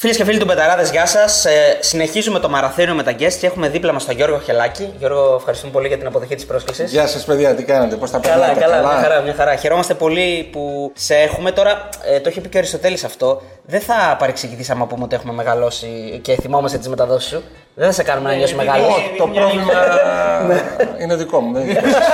Φίλες και φίλοι του Μπεταράδες, γεια σας. Ε, συνεχίζουμε το μαραθώνιο με τα guest και έχουμε δίπλα μας τον Γιώργο Χελάκη. Γιώργο, ευχαριστούμε πολύ για την αποδοχή της πρόσκλησης. Γεια σας, παιδιά, τι κάνετε, πώς τα Καλά, περνάτε. καλά, μια χαρά, μια χαρά. Χαιρόμαστε πολύ που σε έχουμε. Τώρα, ε, το είχε πει και ο Αριστοτέλης αυτό. Δεν θα παρεξηγηθείς άμα πούμε ότι έχουμε μεγαλώσει και θυμόμαστε τις μεταδόσεις σου. Δεν θα σε κάνουμε να νιώσεις μεγάλος. Όχι, το πρόβλημα είναι δικό μου. δεν είναι δικό σας.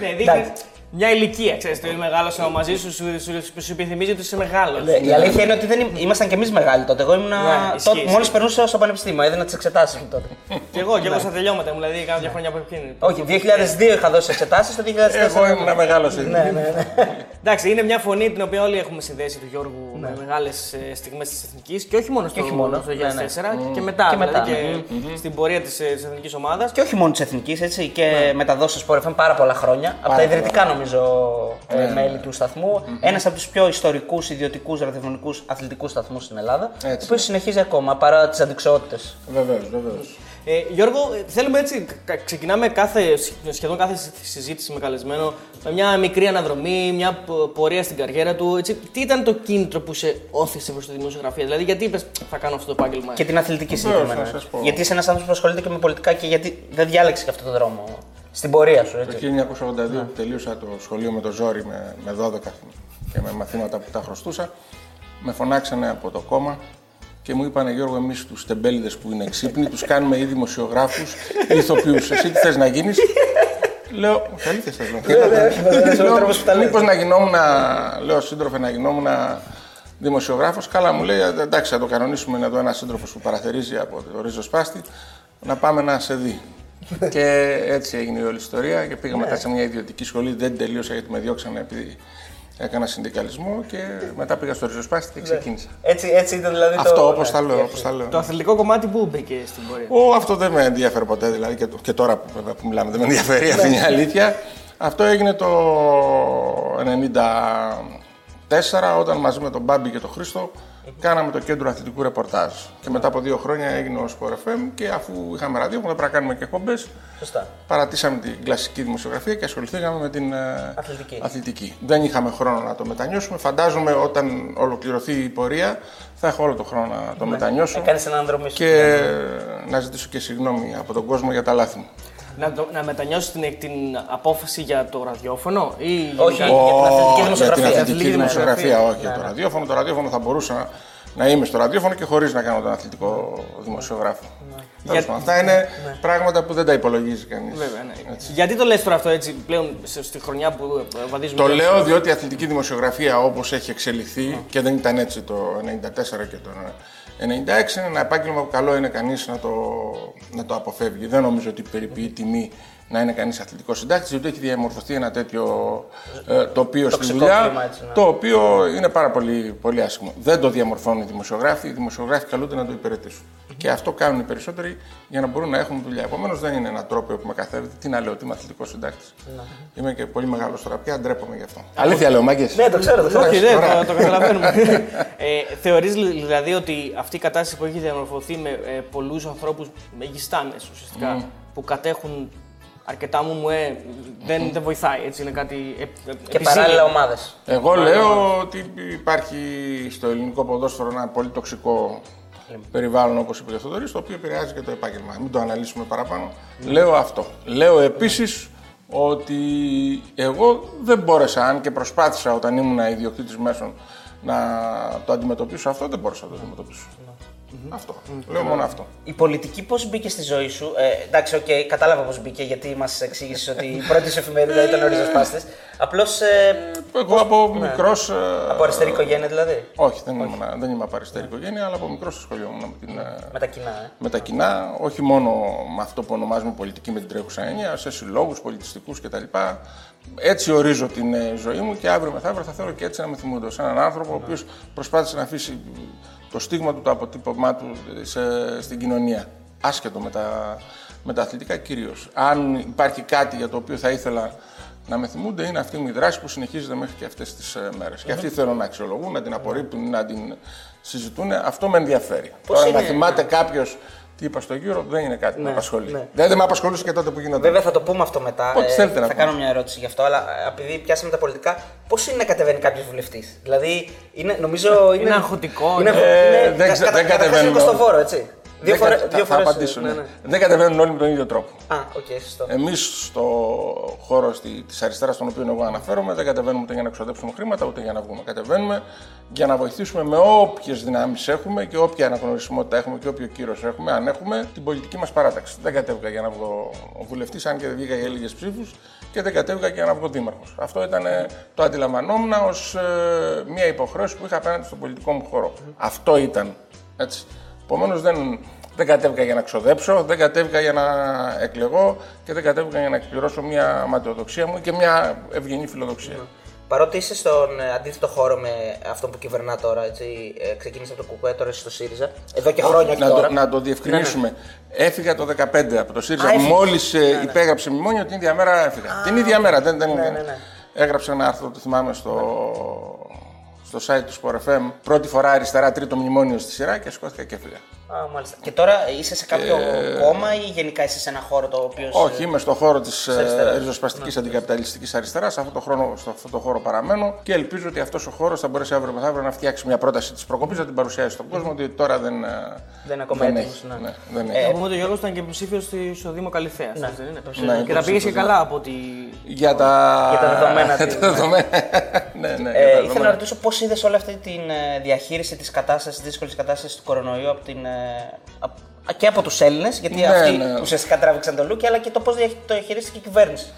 Ναι, δείχνει μια ηλικία, ξέρεις, το μεγάλωσα μαζί σου, σου, σου, σου, σου επιθυμίζει ότι είσαι μεγάλος. Ναι, Η αλήθεια είναι ότι δεν ήμ- ήμασταν κι εμείς μεγάλοι τότε. Εγώ ήμουν. Ναι, ισχύει, Μόλις ισχύει. περνούσα στο πανεπιστήμιο, έδινα τις εξετάσεις μου τότε. Και εγώ, και εγώ στα τελειώματα μου, δηλαδή κάνα δύο χρόνια από εκείνη. Όχι, 2002 είχα δώσει εξετάσεις, το 2004. Εγώ ήμουν μεγάλος ήδη. Ναι, ναι, ναι. Εντάξει, είναι μια φωνή την οποία όλοι έχουμε συνδέσει του Γιώργου με μεγάλες στιγμές της εθνικής και όχι μόνο στο, όχι μόνο, στο ναι, ναι. 2004 και μετά. Και μετά. δηλαδή, και στην πορεία της εθνικής ομάδας. Και όχι μόνο της εθνικής, έτσι, και μεταδόσεις Sport FM πάρα πολλά χρόνια. από τα ιδρυτικά, νομίζω, ε, μέλη του σταθμού. Ένας από τους πιο ιστορικούς ιδιωτικούς ραδιοφωνικούς αθλητικούς σταθμούς στην Ελλάδα. Ο Έτσι. οποίος συνεχίζει ακόμα παρά τις αντικσότητες. Βεβαίως, βεβαίως. Ε, Γιώργο, ε, θέλουμε έτσι, κα- ξεκινάμε κάθε, σχεδόν κάθε συ- συζήτηση με καλεσμένο με μια μικρή αναδρομή, μια πο- πορεία στην καριέρα του. Έτσι, τι ήταν το κίνητρο που σε όθησε προς τη δημοσιογραφία, δηλαδή γιατί είπες θα κάνω αυτό το επάγγελμα. Και την αθλητική Βεβαίως, συγκεκριμένα. να σας πω. Γιατί είσαι ένας άνθρωπος που ασχολείται και με πολιτικά και γιατί δεν διάλεξε και αυτό το δρόμο στην πορεία σου. Το Έτσι. 1982 που τελείωσα το σχολείο με το ζόρι με, με 12 και με μαθήματα που τα χρωστούσα, με φωνάξανε από το κόμμα και μου είπανε Γιώργο, εμείς τους τεμπέληδες που είναι ξύπνοι, τους κάνουμε ή δημοσιογράφους ή ηθοποιούς. Εσύ τι θες να γίνεις; Λέω, αλήθεια σας λέω. ο τρόπος που τα λες. Μήπως να γινόμουν, λέω σύντροφε, να γινόμουν δημοσιογράφος. Καλά, μου λέει, εντάξει, θα το κανονίσουμε. Είναι εδώ ένα σύντροφο που παραθερίζει από το ρίζο σπάστη. Να πάμε να σε δει. και έτσι έγινε η όλη ιστορία και πήγα μετά σε μια ιδιωτική σχολή. Δεν τελείωσα γιατί με διώξανε επειδή έκανα συνδικαλισμό και μετά πήγα στο ριζοσπάστη και ξεκίνησα. Έτσι, έτσι ήταν δηλαδή. Αυτό το... όπως ναι. τα λέω. Όπως τα λέω. Το αθλητικό κομμάτι που μπήκε στην πορεία; Ο, αυτό δεν με ενδιαφέρει ποτέ, δηλαδή και, το- και τώρα που, βέβαια, που μιλάμε δεν με ενδιαφέρει, αυτή είναι η αλήθεια. Αυτό έγινε το 1994 όταν μαζί με τον Μπάμπη και τον Χρήστο κάναμε το κέντρο αθλητικού ρεπορτάζ. Και μετά από δύο χρόνια έγινε ο Sport FM και αφού είχαμε ραδιόφωνο πρέπει να κάνουμε και εκπομπές. Σωστά. Παρατήσαμε την κλασική δημοσιογραφία και ασχοληθήκαμε με την ε, Αθλητική. αθλητική. Δεν είχαμε χρόνο να το μετανιώσουμε. Φαντάζομαι όταν ολοκληρωθεί η πορεία θα έχω όλο το χρόνο να το μετανιώσω Έκανε έναν δρόμο σου. και να ζητήσω και συγγνώμη από τον κόσμο για τα λάθη μου. Να, το, να μετανιώσεις την, την απόφαση για το ραδιόφωνο ή Όχι. γενικά- για την αθλητική για την δημοσιογραφία. αθλητική Αθλητική δημοσιογραφία, δημοσιογραφία. όχι για το ραδιόφωνο. Το ραδιόφωνο θα μπορούσα να, να είμαι στο ραδιόφωνο και χωρίς να κάνω τον αθλητικό δημοσιογράφο. Τέλος πάντων, Αυτά είναι πράγματα που δεν τα υπολογίζει κανείς. Βέβαια, ναι. Γιατί το λες τώρα αυτό έτσι πλέον σε- στη χρονιά που ε, βαδίζουμε. Το και- λέω διότι η αθλητική δημοσιογραφία όπως έχει εξελιχθεί και δεν ήταν έτσι το 1994 και το 1996 είναι ένα επάγγελμα που καλό είναι κανείς να το, να το αποφεύγει. Δεν νομίζω ότι περιποιεί τιμή να είναι κανείς αθλητικός συντάκτης, διότι έχει διαμορφωθεί ένα τέτοιο ε, τοπίο στη Τοξικό δουλειά, κλίμα, έτσι, ναι. το οποίο είναι πάρα πολύ, πολύ άσχημο. Δεν το διαμορφώνουν οι δημοσιογράφοι, οι δημοσιογράφοι καλούνται να το υπηρετήσουν. Και αυτό κάνουν οι περισσότεροι για να μπορούν να έχουν δουλειά. Επομένως, δεν είναι ένα τρόπο που με καθαίρεται. Τι να λέω, ότι είμαι αθλητικός συντάκτης. Είμαι και πολύ μεγάλος τώρα πια, ντρέπομαι γι' αυτό. Αλήθεια λέω, μάγκε. Ναι, το ξέρω, το ξέρω. Όχι, δεν, Ωραία. το, το καταλαβαίνουμε. ε, θεωρείς δηλαδή ότι αυτή η κατάσταση που έχει διαμορφωθεί με ε, πολλούς ανθρώπους μεγιστάνες ουσιαστικά που κατέχουν αρκετά μου μου ε, δεν, δεν βοηθάει, έτσι είναι κάτι ε, ε, Και επιζήμιο. παράλληλα ομάδες. Εγώ λέω ότι υπάρχει στο ελληνικό ποδόσφαιρο ένα πολύ τοξικό περιβάλλον, όπως είπε και ο Θοδωρής, το οποίο επηρεάζει και το επάγγελμα. Μην το αναλύσουμε παραπάνω. Λέω αυτό. Λέω επίσης ότι εγώ δεν μπόρεσα, αν και προσπάθησα όταν ήμουν ιδιοκτήτης μέσων να το αντιμετωπίσω αυτό, δεν μπόρεσα να το αντιμετωπίσω. Αυτό. Λέω μόνο αυτό. Η πολιτική πώς μπήκε στη ζωή σου; Ε, εντάξει, οκ, κατάλαβα πώς μπήκε γιατί μας εξήγησες ότι η πρώτη σου εφημερίδα ήταν ο Ριζοσπάστης. Απλώς. Ε, Εγώ από μικρός. από αριστερή οικογένεια δηλαδή; Όχι, δεν, ήμουν, δεν είμαι από αριστερή οικογένεια, αλλά από μικρό ασχολιόμουν με την, ε, Με τα κοινά, ε. με τα κοινά, όχι μόνο με αυτό που ονομάζουμε πολιτική με την τρέχουσα έννοια, σε συλλόγους πολιτιστικούς κτλ. Έτσι ορίζω την ε, ζωή μου και αύριο μεθαύριο θα θέλω και έτσι να με θυμούνται ως έναν άνθρωπο ο οποίος προσπάθησε να αφήσει το στίγμα του, το αποτύπωμά του σε, στην κοινωνία. Άσχετο με τα, με τα αθλητικά κυρίως. Αν υπάρχει κάτι για το οποίο θα ήθελα να με θυμούνται, είναι αυτή μου η δράση που συνεχίζεται μέχρι και αυτές τις μέρες. Και αυτοί θέλουν να αξιολογούν, να την απορρίπτουν ή να την συζητούν. Αυτό με ενδιαφέρει. Πώς Τώρα να είναι, θυμάται κάποιος τι είπα στο γύρο δεν είναι κάτι που Ναι, με απασχολεί. ναι. Δεν, δεν με απασχολούσε και τότε που γινόταν. Βέβαια θα το πούμε αυτό μετά. Ό,τι θέλετε να θα πούμε. κάνω μια ερώτηση γι' αυτό, αλλά ε, επειδή πιάσαμε τα πολιτικά, πώς είναι να κατεβαίνει κάποιος βουλευτής; Δηλαδή, είναι, νομίζω. Είναι, Είναι αγχωτικό, Είναι, είναι- Ε, είναι, δεν κα- ξε- κατα- δεν καταρχάς κατεβαίνουν είναι όλοι. κοστοβόρο, έτσι. Δύο Δεν φορέ. κα- Δύο θα, φορές, θα απαντήσω. ναι, ναι. ναι. Δεν κατεβαίνουν όλοι με τον ίδιο τρόπο. Α, οκ, σωστό. Εμείς στο χώρο της αριστεράς, στον οποίο εγώ αναφέρομαι, δεν κατεβαίνουμε ούτε για να ξοδέψουμε χρήματα ούτε για να βγούμε. Κατεβαίνουμε για να βοηθήσουμε με όποιες δυνάμεις έχουμε και όποια αναγνωρισιμότητα έχουμε και όποιο κύρος έχουμε, αν έχουμε, την πολιτική μας παράταξη. Δεν κατέβηκα για να βγω βουλευτής, αν και δεν βγήκα για λίγες ψήφους και δεν κατέβηκα για να βγω δήμαρχος. Αυτό ήταν ε, το αντιλαμβανόμουν ως μια υποχρέωση που είχα απέναντι στον πολιτικό μου χώρο. Αυτό ήταν. Έτσι. Επομένως δεν, δεν κατέβηκα για να ξοδέψω, δεν κατέβηκα για να εκλεγώ και δεν κατέβηκα για να εκπληρώσω μια ματαιοδοξία μου και μια ευγενή φιλοδοξία. Παρότι είσαι στον ε, αντίθετο χώρο με αυτό που κυβερνά τώρα, έτσι, ε, ξεκίνησε από το Κουκουέ, τώρα είσαι στο ΣΥΡΙΖΑ. Εδώ και χρόνια, όχι να, τώρα. το, να το διευκρινίσουμε. Έφυγα το 2015 από το ΣΥΡΙΖΑ. Α, έφυγες. Μόλις υπέγραψε μνημόνιο, την ίδια μέρα έφυγα. την ίδια μέρα. Δεν, δεν, ναι, ναι, ναι. Έγραψα ένα άρθρο, το θυμάμαι, στο, στο site του Sport FM. Πρώτη φορά αριστερά, τρίτο μνημόνιο στη σειρά και σηκώθηκα και έφυγα. Α, μάλιστα. Και τώρα είσαι σε κάποιο κόμμα ή γενικά είσαι σε ένα χώρο το οποίο. Ε, Όχι, είμαι στον χώρο της αριστεράς; ριζοσπαστικής αντικαπιταλιστικής αριστεράς. Σε αυτό το, χρόνο, σε αυτό το χώρο παραμένω και ελπίζω ότι αυτός ο χώρος θα μπορέσει αύριο μεθαύριο να φτιάξει μια πρόταση της προκοπής, να την παρουσιάσει στον κόσμο. Ότι τώρα δεν, ε, Δεν είναι ακόμα δεν έτοιμος, έχει. ναι. Ναι, δεν Να έχει. πούμε ότι ο Γιώργος ήταν και υποψήφιος στο Δήμο Καλυθέας. δεν είναι; Ναι, και τα πήγε και καλά από ότι. Για τα, Για τα δεδομένα για της, τα δεδομένα. ναι, ναι, για τα Ε, ήθελα δεδομένα. να ρωτήσω πώς είδες όλη αυτή τη ε, διαχείριση της κατάστασης, της δύσκολης κατάστασης του κορονοϊού από την, ε, απ- και από τους Έλληνες, γιατί Ναι, αυτοί ναι. ουσιαστικά τράβηξαν το λούκι, αλλά και το πώς το διαχειρίστηκε η κυβέρνηση.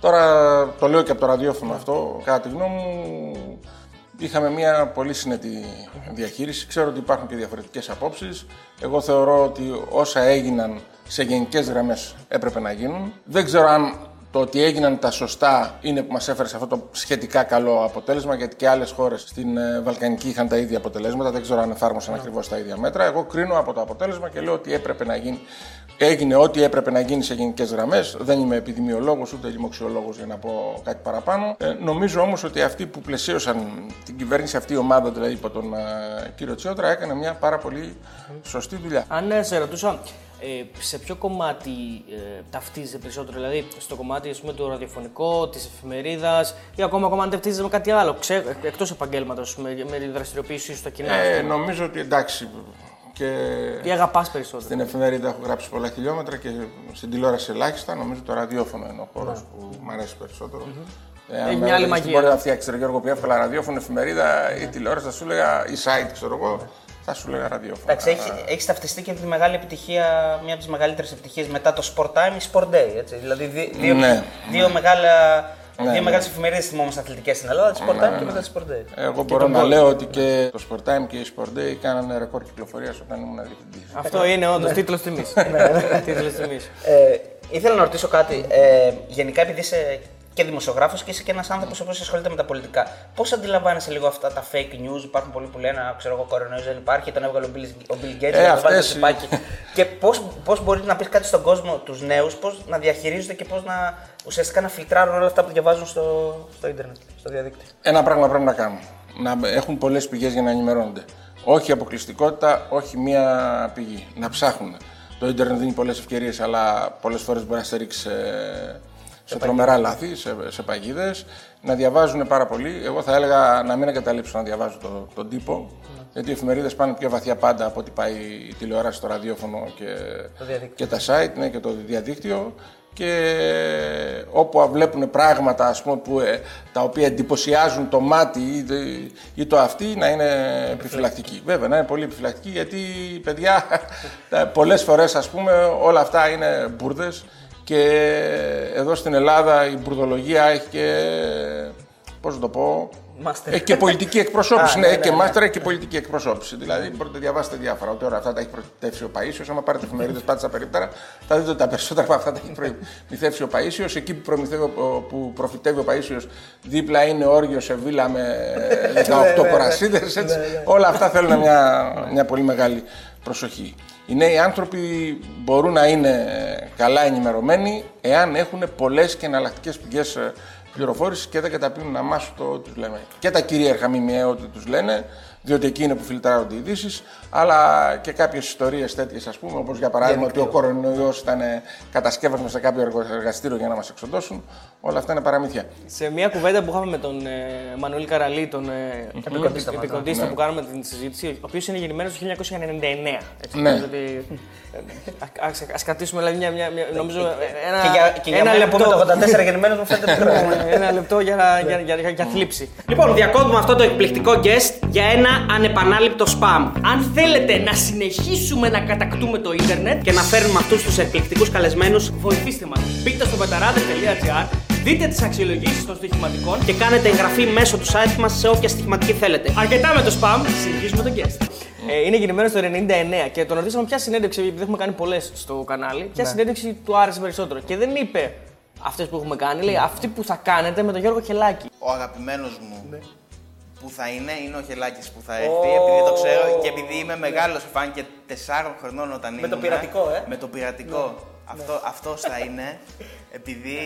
Τώρα το λέω και από το ραδιόφωνο αυτό. Κατά τη γνώμη μου, είχαμε μια πολύ συνετή διαχείριση. Ξέρω ότι υπάρχουν και διαφορετικές απόψεις. Εγώ θεωρώ ότι όσα έγιναν σε γενικές γραμμές έπρεπε να γίνουν. Δεν ξέρω αν το ότι έγιναν τα σωστά είναι που μας έφερε σε αυτό το σχετικά καλό αποτέλεσμα, γιατί και άλλες χώρες στην ε, Βαλκανική είχαν τα ίδια αποτελέσματα. Δεν ξέρω αν εφάρμοσαν ακριβώς τα ίδια μέτρα. Εγώ κρίνω από το αποτέλεσμα και λέω ότι έπρεπε να γίνει. Έγινε ό,τι έπρεπε να γίνει σε γενικές γραμμές. Δεν είμαι επιδημιολόγος ούτε λοιμοξιολόγο για να πω κάτι παραπάνω. Ε, νομίζω όμως ότι αυτοί που πλαισίωσαν την κυβέρνηση, αυτή η ομάδα δηλαδή υπό τον ε, κύριο Τσιόδρα, έκανε μια πάρα πολύ σωστή δουλειά. Αν ε, σε ρωτούσα ε, σε ποιο κομμάτι ε, ταυτίζεσαι περισσότερο, δηλαδή στο κομμάτι ας πούμε, το ραδιοφωνικό, της εφημερίδας ή ακόμα, ακόμα αν ταυτίζεσαι με κάτι άλλο, εκτός επαγγέλματος, με, με τη δραστηριοποίηση σου στα κοινά. ας Ε, πούμε. νομίζω ότι εντάξει. Και Τι αγαπάς περισσότερο. στην εφημερίδα έχω γράψει πολλά χιλιόμετρα και στην τηλεόραση ελάχιστα. Νομίζω το ραδιόφωνο είναι ο χώρος που μου αρέσει περισσότερο. Ε, αν Έχει με μια άλλη ρωτήσεις τι μαγεία. Μπορεί να φτιάξεις τον Γιώργο πιο εύκολα ραδιόφωνο, εφημερίδα ή τηλεόραση, θα σου έλεγα ή site, ξέρω εγώ, θα σου έλεγα ραδιόφωνο. Εντάξει, έχει, έχεις ταυτιστεί και με τη μεγάλη επιτυχία, μια από τις μεγαλύτερες επιτυχίες μετά το Sport Time, η Sport Day. Έτσι. Δηλαδή, δι- δύο, Ναι. δύο, μεγάλα, Ναι, δύο ναι. μεγάλες εφημερίδες θυμόμαστε αθλητικές στην Ελλάδα, τη Sport Time και μετά τη Sport Day. Εγώ μπορώ να λέω ότι και το Sport Time και η Sport Day κάνανε ρεκόρ κυκλοφορίας όταν ήμουν διευθυντής. Αυτό είναι όντως τίτλος τιμής. Τίτλος τιμής. Ε, ήθελα να ρωτήσω κάτι. Ε, γενικά, επειδή είσαι και δημοσιογράφος και είσαι και ένας άνθρωπος ο οποίος ασχολείται με τα πολιτικά, πώς αντιλαμβάνεσαι λίγο αυτά τα fake news, υπάρχουν πολλοί που λένε, «Α, ξέρω εγώ, κορονοϊός δεν υπάρχει, τον έβγαλε ο Bill, ο Bill Gates, Ε, να το βάλει αυτές στο οι- τσιπάκι. και πώς πώς μπορεί να πεις κάτι στον κόσμο, τους νέους, πώς να διαχειρίζονται και πώς να ουσιαστικά να φιλτράρουν όλα αυτά που διαβάζουν στο, στο ίντερνετ, στο διαδίκτυο. Ένα πράγμα πρέπει να κάνουν. Να έχουν πολλές πηγές για να ενημερώνονται. Όχι αποκλειστικότητα, όχι μία πηγή. Να ψάχνουν. Το ίντερνετ δίνει πολλές ευκαιρίες, αλλά πολλές φορές μπορεί να στερήξει σε, σε τρομερά λάθη, σε, σε παγίδες. Να διαβάζουν πάρα πολύ. Εγώ θα έλεγα να μην εγκαταλείψουν να διαβάζουν το, τον τύπο. Γιατί οι εφημερίδες πάνε πιο βαθιά πάντα από ό,τι πάει η τηλεόραση, το ραδιόφωνο και, διαδίκτυο. και τα site ναι, και το διαδίκτυο και όπου βλέπουν πράγματα ας πούμε, που, ε, τα οποία εντυπωσιάζουν το μάτι ή, ή το αυτή να είναι επιφυλακτικοί. Βέβαια, να είναι πολύ επιφυλακτικοί γιατί παιδιά τα- πολλές φορές ας πούμε όλα αυτά είναι μπουρδες και εδώ στην Ελλάδα η μπουρδολογία έχει και, πώς να το πω, Μάστερ. έχει και πολιτική εκπροσώπηση. Α, ναι, ναι, έχει και ναι, ναι. μάστερα έχει και πολιτική εκπροσώπηση. Δηλαδή μπορείτε να διαβάσετε διάφορα. Ότι όλα αυτά τα έχει προμηθεύσει ο Παίσιος. Άμα πάρετε εφημερίδες, πάτε στα περίπτερα, θα δείτε ότι τα περισσότερα από αυτά τα έχει προμηθεύσει ο Παίσιος. Εκεί που, προμηθεύει, ο- που προφητεύει ο Παίσιος, δίπλα είναι όριο σε βίλα με 18 κορασίδε. Όλα αυτά θέλουν μια, μια πολύ μεγάλη προσοχή. Οι νέοι άνθρωποι μπορούν να είναι καλά ενημερωμένοι εάν έχουν πολλές και εναλλακτικές πηγές πληροφόρησης και δεν καταπίνουν αμάσου το ότι τους λέμε. Και τα κυρίαρχα ΜΜΕ ότι τους λένε, διότι εκεί είναι που φιλτράρονται οι ειδήσεις, αλλά και κάποιες ιστορίες τέτοιες, ας πούμε, όπως για παράδειγμα ότι ο κορονοϊός ήταν κατασκεύασμα σε κάποιο εργαστήριο για να μας εξοντώσουν. Όλα αυτά είναι παραμύθια. Σε μια κουβέντα που είχαμε με τον ε, Μανουήλ Καραλή, τον ε, Επικοντίστα μας, επικοντίστα ναι. που κάναμε την συζήτηση, ο οποίος είναι γεννημένος το 1999. Έτσι, Ναι. νομίζω ότι, ε, ας, ας κρατήσουμε δηλαδή μια, μια, μια- νομίζω ένα, Και για, και για ένα μένα που λεπτό. είμαι το 84 γεννημένος μου φαίνεται μικρό. Ναι, ένα λεπτό για, για, για, για, για θλίψη. Λοιπόν, διακόπτουμε αυτό το εκπληκτικό guest για ένα ανεπανάληπτο spam. Αν θέλετε να συνεχίσουμε να κατακτούμε το ίντερνετ και να φέρνουμε αυτούς τους εκπληκτικούς καλεσμένους, Βοηθήστε μας. Μπείτε στο πεταράδε.gr, δείτε τις αξιολογήσεις των στοιχηματικών και κάνετε εγγραφή μέσω του site μας σε όποια στοιχηματική θέλετε. Αρκετά με το spam, συνεχίζουμε το guest. Ε, είναι γεννημένο το 99 και τον ρωτήσαμε ποια συνέντευξη, επειδή έχουμε κάνει πολλές στο κανάλι, ποια συνέντευξη του άρεσε περισσότερο. Και δεν είπε αυτές που έχουμε κάνει, λέει αυτή που θα κάνετε με τον Γιώργο Χελάκη. Ο αγαπημένος μου που θα είναι είναι ο Χελάκης που θα έρθει, επειδή το ξέρω και επειδή είμαι μεγάλος φαν και τεσσάρων χρονών όταν ήμουν. το πειρατικό, ε; Με το πειρατικό. Αυτό, αυτός θα είναι, επειδή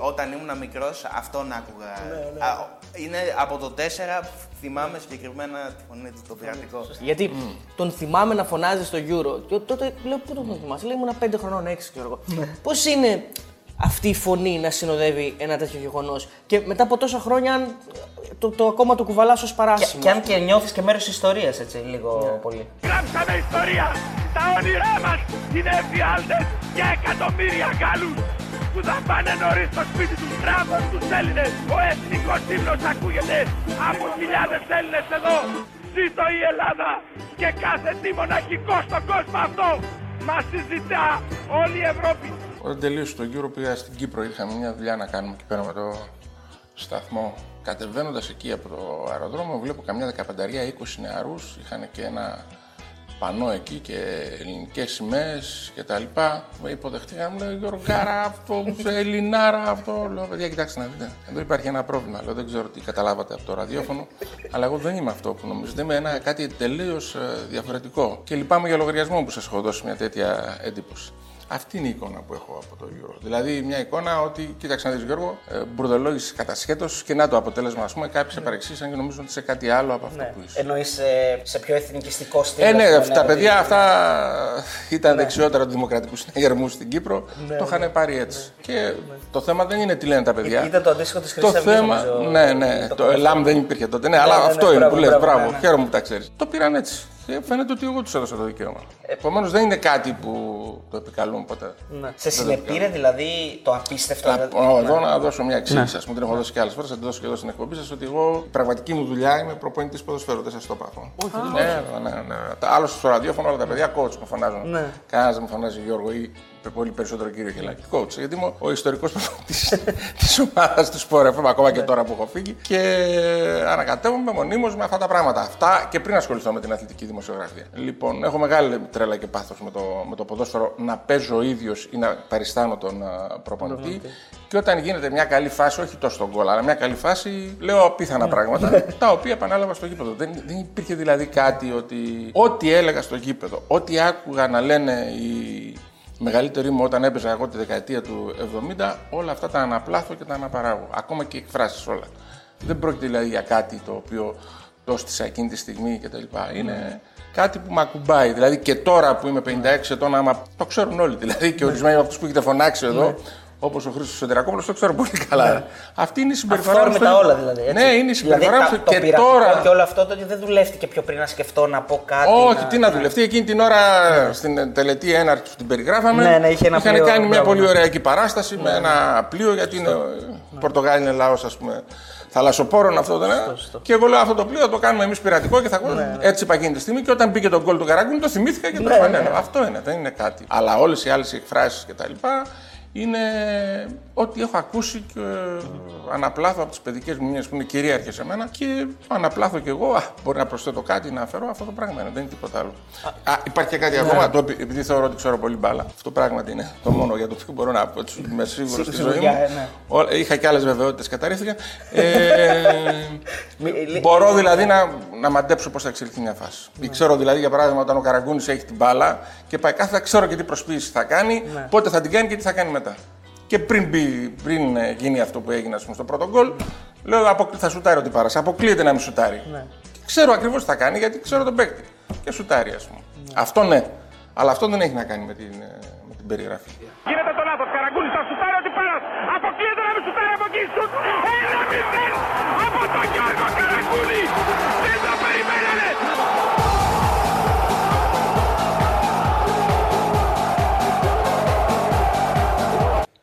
όταν ήμουν μικρός αυτόν άκουγα. Α, είναι από το 4, θυμάμαι συγκεκριμένα τη φωνή του, το πειρατικό. Γιατί τον θυμάμαι να φωνάζει στο Euro. Και τότε λέω πού τον θυμάσαι, λέει ήμουν 5 χρονών, 6 ξέρω εγώ. Πώς είναι αυτή η φωνή να συνοδεύει ένα τέτοιο γεγονός και μετά από τόσα χρόνια αν το, το ακόμα το κουβαλάς ως Και, παράσημο. και αν και νιώθεις και μέρος της ιστορίας, έτσι, λίγο πολύ. Γράψαμε ιστορία! Τα όνειρά μας είναι εφιάλτες για εκατομμύρια Γάλλους που θα πάνε νωρίς στο σπίτι τους μπράβο στους Έλληνες. Ο εθνικός ύμνος ακούγεται από χιλιάδες Έλληνες εδώ. Ζήτω η Ελλάδα και κάθε τι μοναχικό στον κόσμο αυτό μας συζητά όλη η Ευρώπη. Όταν τελείωσε το γύρο πήγα στην Κύπρο, είχαμε μια δουλειά να κάνουμε εκεί πέρα με το σταθμό. Κατεβαίνοντας εκεί από το αεροδρόμιο, βλέπω καμιά δεκαπενταρία, 20 νεαρούς. Είχαν και ένα πανό εκεί και ελληνικές σημαίες κτλ. Με υποδεχτήκαν, μου λέει Γιώργο Γκάρα, αυτό, Ελληνάρα, αυτό. Λέω, παιδιά, κοιτάξτε να δείτε. Εδώ υπάρχει ένα πρόβλημα. Λέω, δεν ξέρω τι καταλάβατε από το ραδιόφωνο, αλλά εγώ δεν είμαι αυτό που νομίζετε. Είμαι ένα κάτι τελείως διαφορετικό. Και λυπάμαι για λογαριασμό που σας έχω δώσει μια τέτοια εντύπωση. Αυτή είναι η εικόνα που έχω από το Euro. Δηλαδή, μια εικόνα ότι, κοίταξε να δεις Γιώργο, ε, μπουρδελόγησε κατασχέτως και να το αποτέλεσμα, ας πούμε, κάποιοι σε παρεξήγησαν και νομίζουν ότι είσαι κάτι άλλο από αυτό Ναι. που είσαι. Εννοείς σε πιο εθνικιστικό στυλ. Ε, ας ναι, πούμε, τα ότι- παιδιά αυτά ήταν δεξιότερα του Δημοκρατικούς Συναγερμού στην Κύπρο. το είχαν πάρει έτσι. Και το θέμα δεν είναι τι λένε τα παιδιά. Ήταν το αντίστοιχο της Το Χρυσή θέμα, ναι, ναι, το ΕΛΑΜ δεν υπήρχε τότε. Ναι, αλλά ναι, αυτό ναι, είναι μπράβο, που λες, μπράβο, μπράβο, ναι, ναι. χαίρομαι που τα ξέρεις. Το πήραν έτσι. Και φαίνεται ότι εγώ τους έδωσα το δικαίωμα. Επομένως δεν είναι κάτι που το επικαλούν ποτέ. Ναι. Σε συνεπήρε δηλαδή το απίστευτο. Να, δηλαδή- ο, εδώ να δώσω μια εξήγηση. Α πούμε, την έχω δώσει και άλλες φορές, θα την δώσω και εδώ στην εκπομπή σας. Ότι εγώ η πραγματική μου δουλειά είμαι προπονητής ποδοσφαίρου. Δεν σας το είπα αυτό. Όχι, ναι, ναι, ναι, ναι. Τα άλλο στο ραδιόφωνο όλα τα παιδιά coach με φωνάζουν. Ναι. Κανένας δεν με φωνάζει Γιώργο ή πολύ περισσότερο κύριο Χελάκη. Coach. Γιατί είμαι ο ιστορικός προπονητής της ομάδας του Sport FM, ακόμα και τώρα που έχω φύγει. Και ανακατεύομαι μονίμως με αυτά τα πράγματα. Αυτά και πριν ασχοληθώ με την αθλητική δημοσιογραφία. Λοιπόν, έχω μεγάλη τρέλα και πάθος με το, με το ποδόσφαιρο να παίζω ο ίδιος ή να παριστάνω τον α, προπονητή. Και όταν γίνεται μια καλή φάση, όχι τόσο στον γκολ, αλλά μια καλή φάση, λέω απίθανα πράγματα, τα οποία επανάλαβα στο γήπεδο. Δεν, δεν υπήρχε δηλαδή κάτι ότι. Ό,τι έλεγα στο γήπεδο, ό,τι άκουγα να λένε οι μεγαλύτεροι μου όταν έπαιζα εγώ τη δεκαετία του 70, όλα αυτά τα αναπλάθω και τα αναπαράγω. Ακόμα και εκφράσεις όλα. Δεν πρόκειται δηλαδή για κάτι το οποίο το έστησα εκείνη τη στιγμή κτλ. Είναι κάτι που με ακουμπάει. Δηλαδή και τώρα που είμαι 56 ετών, άμα το ξέρουν όλοι. Δηλαδή και ορισμένοι από αυτούς που έχετε φωνάξει εδώ, όπως ο Χρήστος Σωτηρακόπουλο, το ξέρω πολύ καλά. Αυτή είναι η συμπεριφορά μου. Αφόρμητα στο- όλα δηλαδή. Έτσι. Ναι, είναι η συμπεριφορά μου. δηλαδή, στο- τα- το και πειρατικό τώρα. Και όλο αυτό το ότι δεν δουλεύτηκε πιο πριν να σκεφτώ να πω κάτι. Όχι, τι να δουλευτεί. Εκείνη την ώρα στην τελετή έναρξη που την περιγράφαμε. Ναι, ναι, είχε ένα είχαν πλοίο, κάνει μια μπράβο, πολύ ναι. ωραία εκεί παράσταση με ένα πλοίο γιατί είναι, η Πορτογάλη είναι λαός, ας πούμε. Θαλασσοπόρων αυτό δεν είναι. Και εγώ λέω αυτό το πλοίο θα το κάνουμε εμείς πειρατικό και θα κάνουμε. Έτσι είπα εκείνη τη στιγμή. Και όταν πήγε τον γκολ του Καραγκούνη το θυμήθηκα και το Ναι, επανέλαβα. ναι. Αυτό είναι, δεν είναι κάτι. Αλλά όλες οι άλλες εκφράσεις κτλ. Είναι ό,τι έχω ακούσει και αναπλάθω από τις παιδικές μου μνήμες που είναι κυρίαρχες σε μένα και αναπλάθω κι εγώ. Α, μπορεί να προσθέτω κάτι, να αφαιρώ. Αυτό το πράγμα είναι, δεν είναι τίποτα άλλο. Α, υπάρχει και κάτι ακόμα, το, επει- επειδή θεωρώ ότι ξέρω πολύ μπάλα. Αυτό πράγματι είναι το μόνο για το οποίο μπορώ να πω ότι είμαι σίγουρος στη ζωή μου. Σιγουριά, ε, ναι. Ό- Είχα και άλλες βεβαιότητες, καταρρίφθηκαν. Ε, Μη- λι- μπορώ δηλαδή να, να μαντέψω πώς θα εξελιχθεί μια φάση. Ξέρω δηλαδή, για παράδειγμα, όταν ο Καραγκούνης έχει την μπάλα και πάει κάθετα, ξέρω και τι προσποίηση θα κάνει, πότε θα την κάνει και τι θα κάνει μετά. Και πριν, μπει, πριν ε, γίνει αυτό που έγινε ας πούμε, στο πρώτο γκολ, λέω αποκλει- θα σουτάρει ό,τι παράσα. Αποκλείεται να μην σουτάρει. Και Ξέρω ακριβώς τι θα κάνει γιατί ξέρω τον παίκτη. Και σουτάρει, ας πούμε. Αυτό ναι. Αλλά αυτό δεν έχει να κάνει με την, ε, με την περιγραφή. Γίνεται το λάθος. Καραγκούνης θα σουτάρει ότι πέρας. Αποκλείεται να μην σουτάρει από εκεί. Σουτ. Ένα μηδέν από τον Γιώργο Καραγκούνη.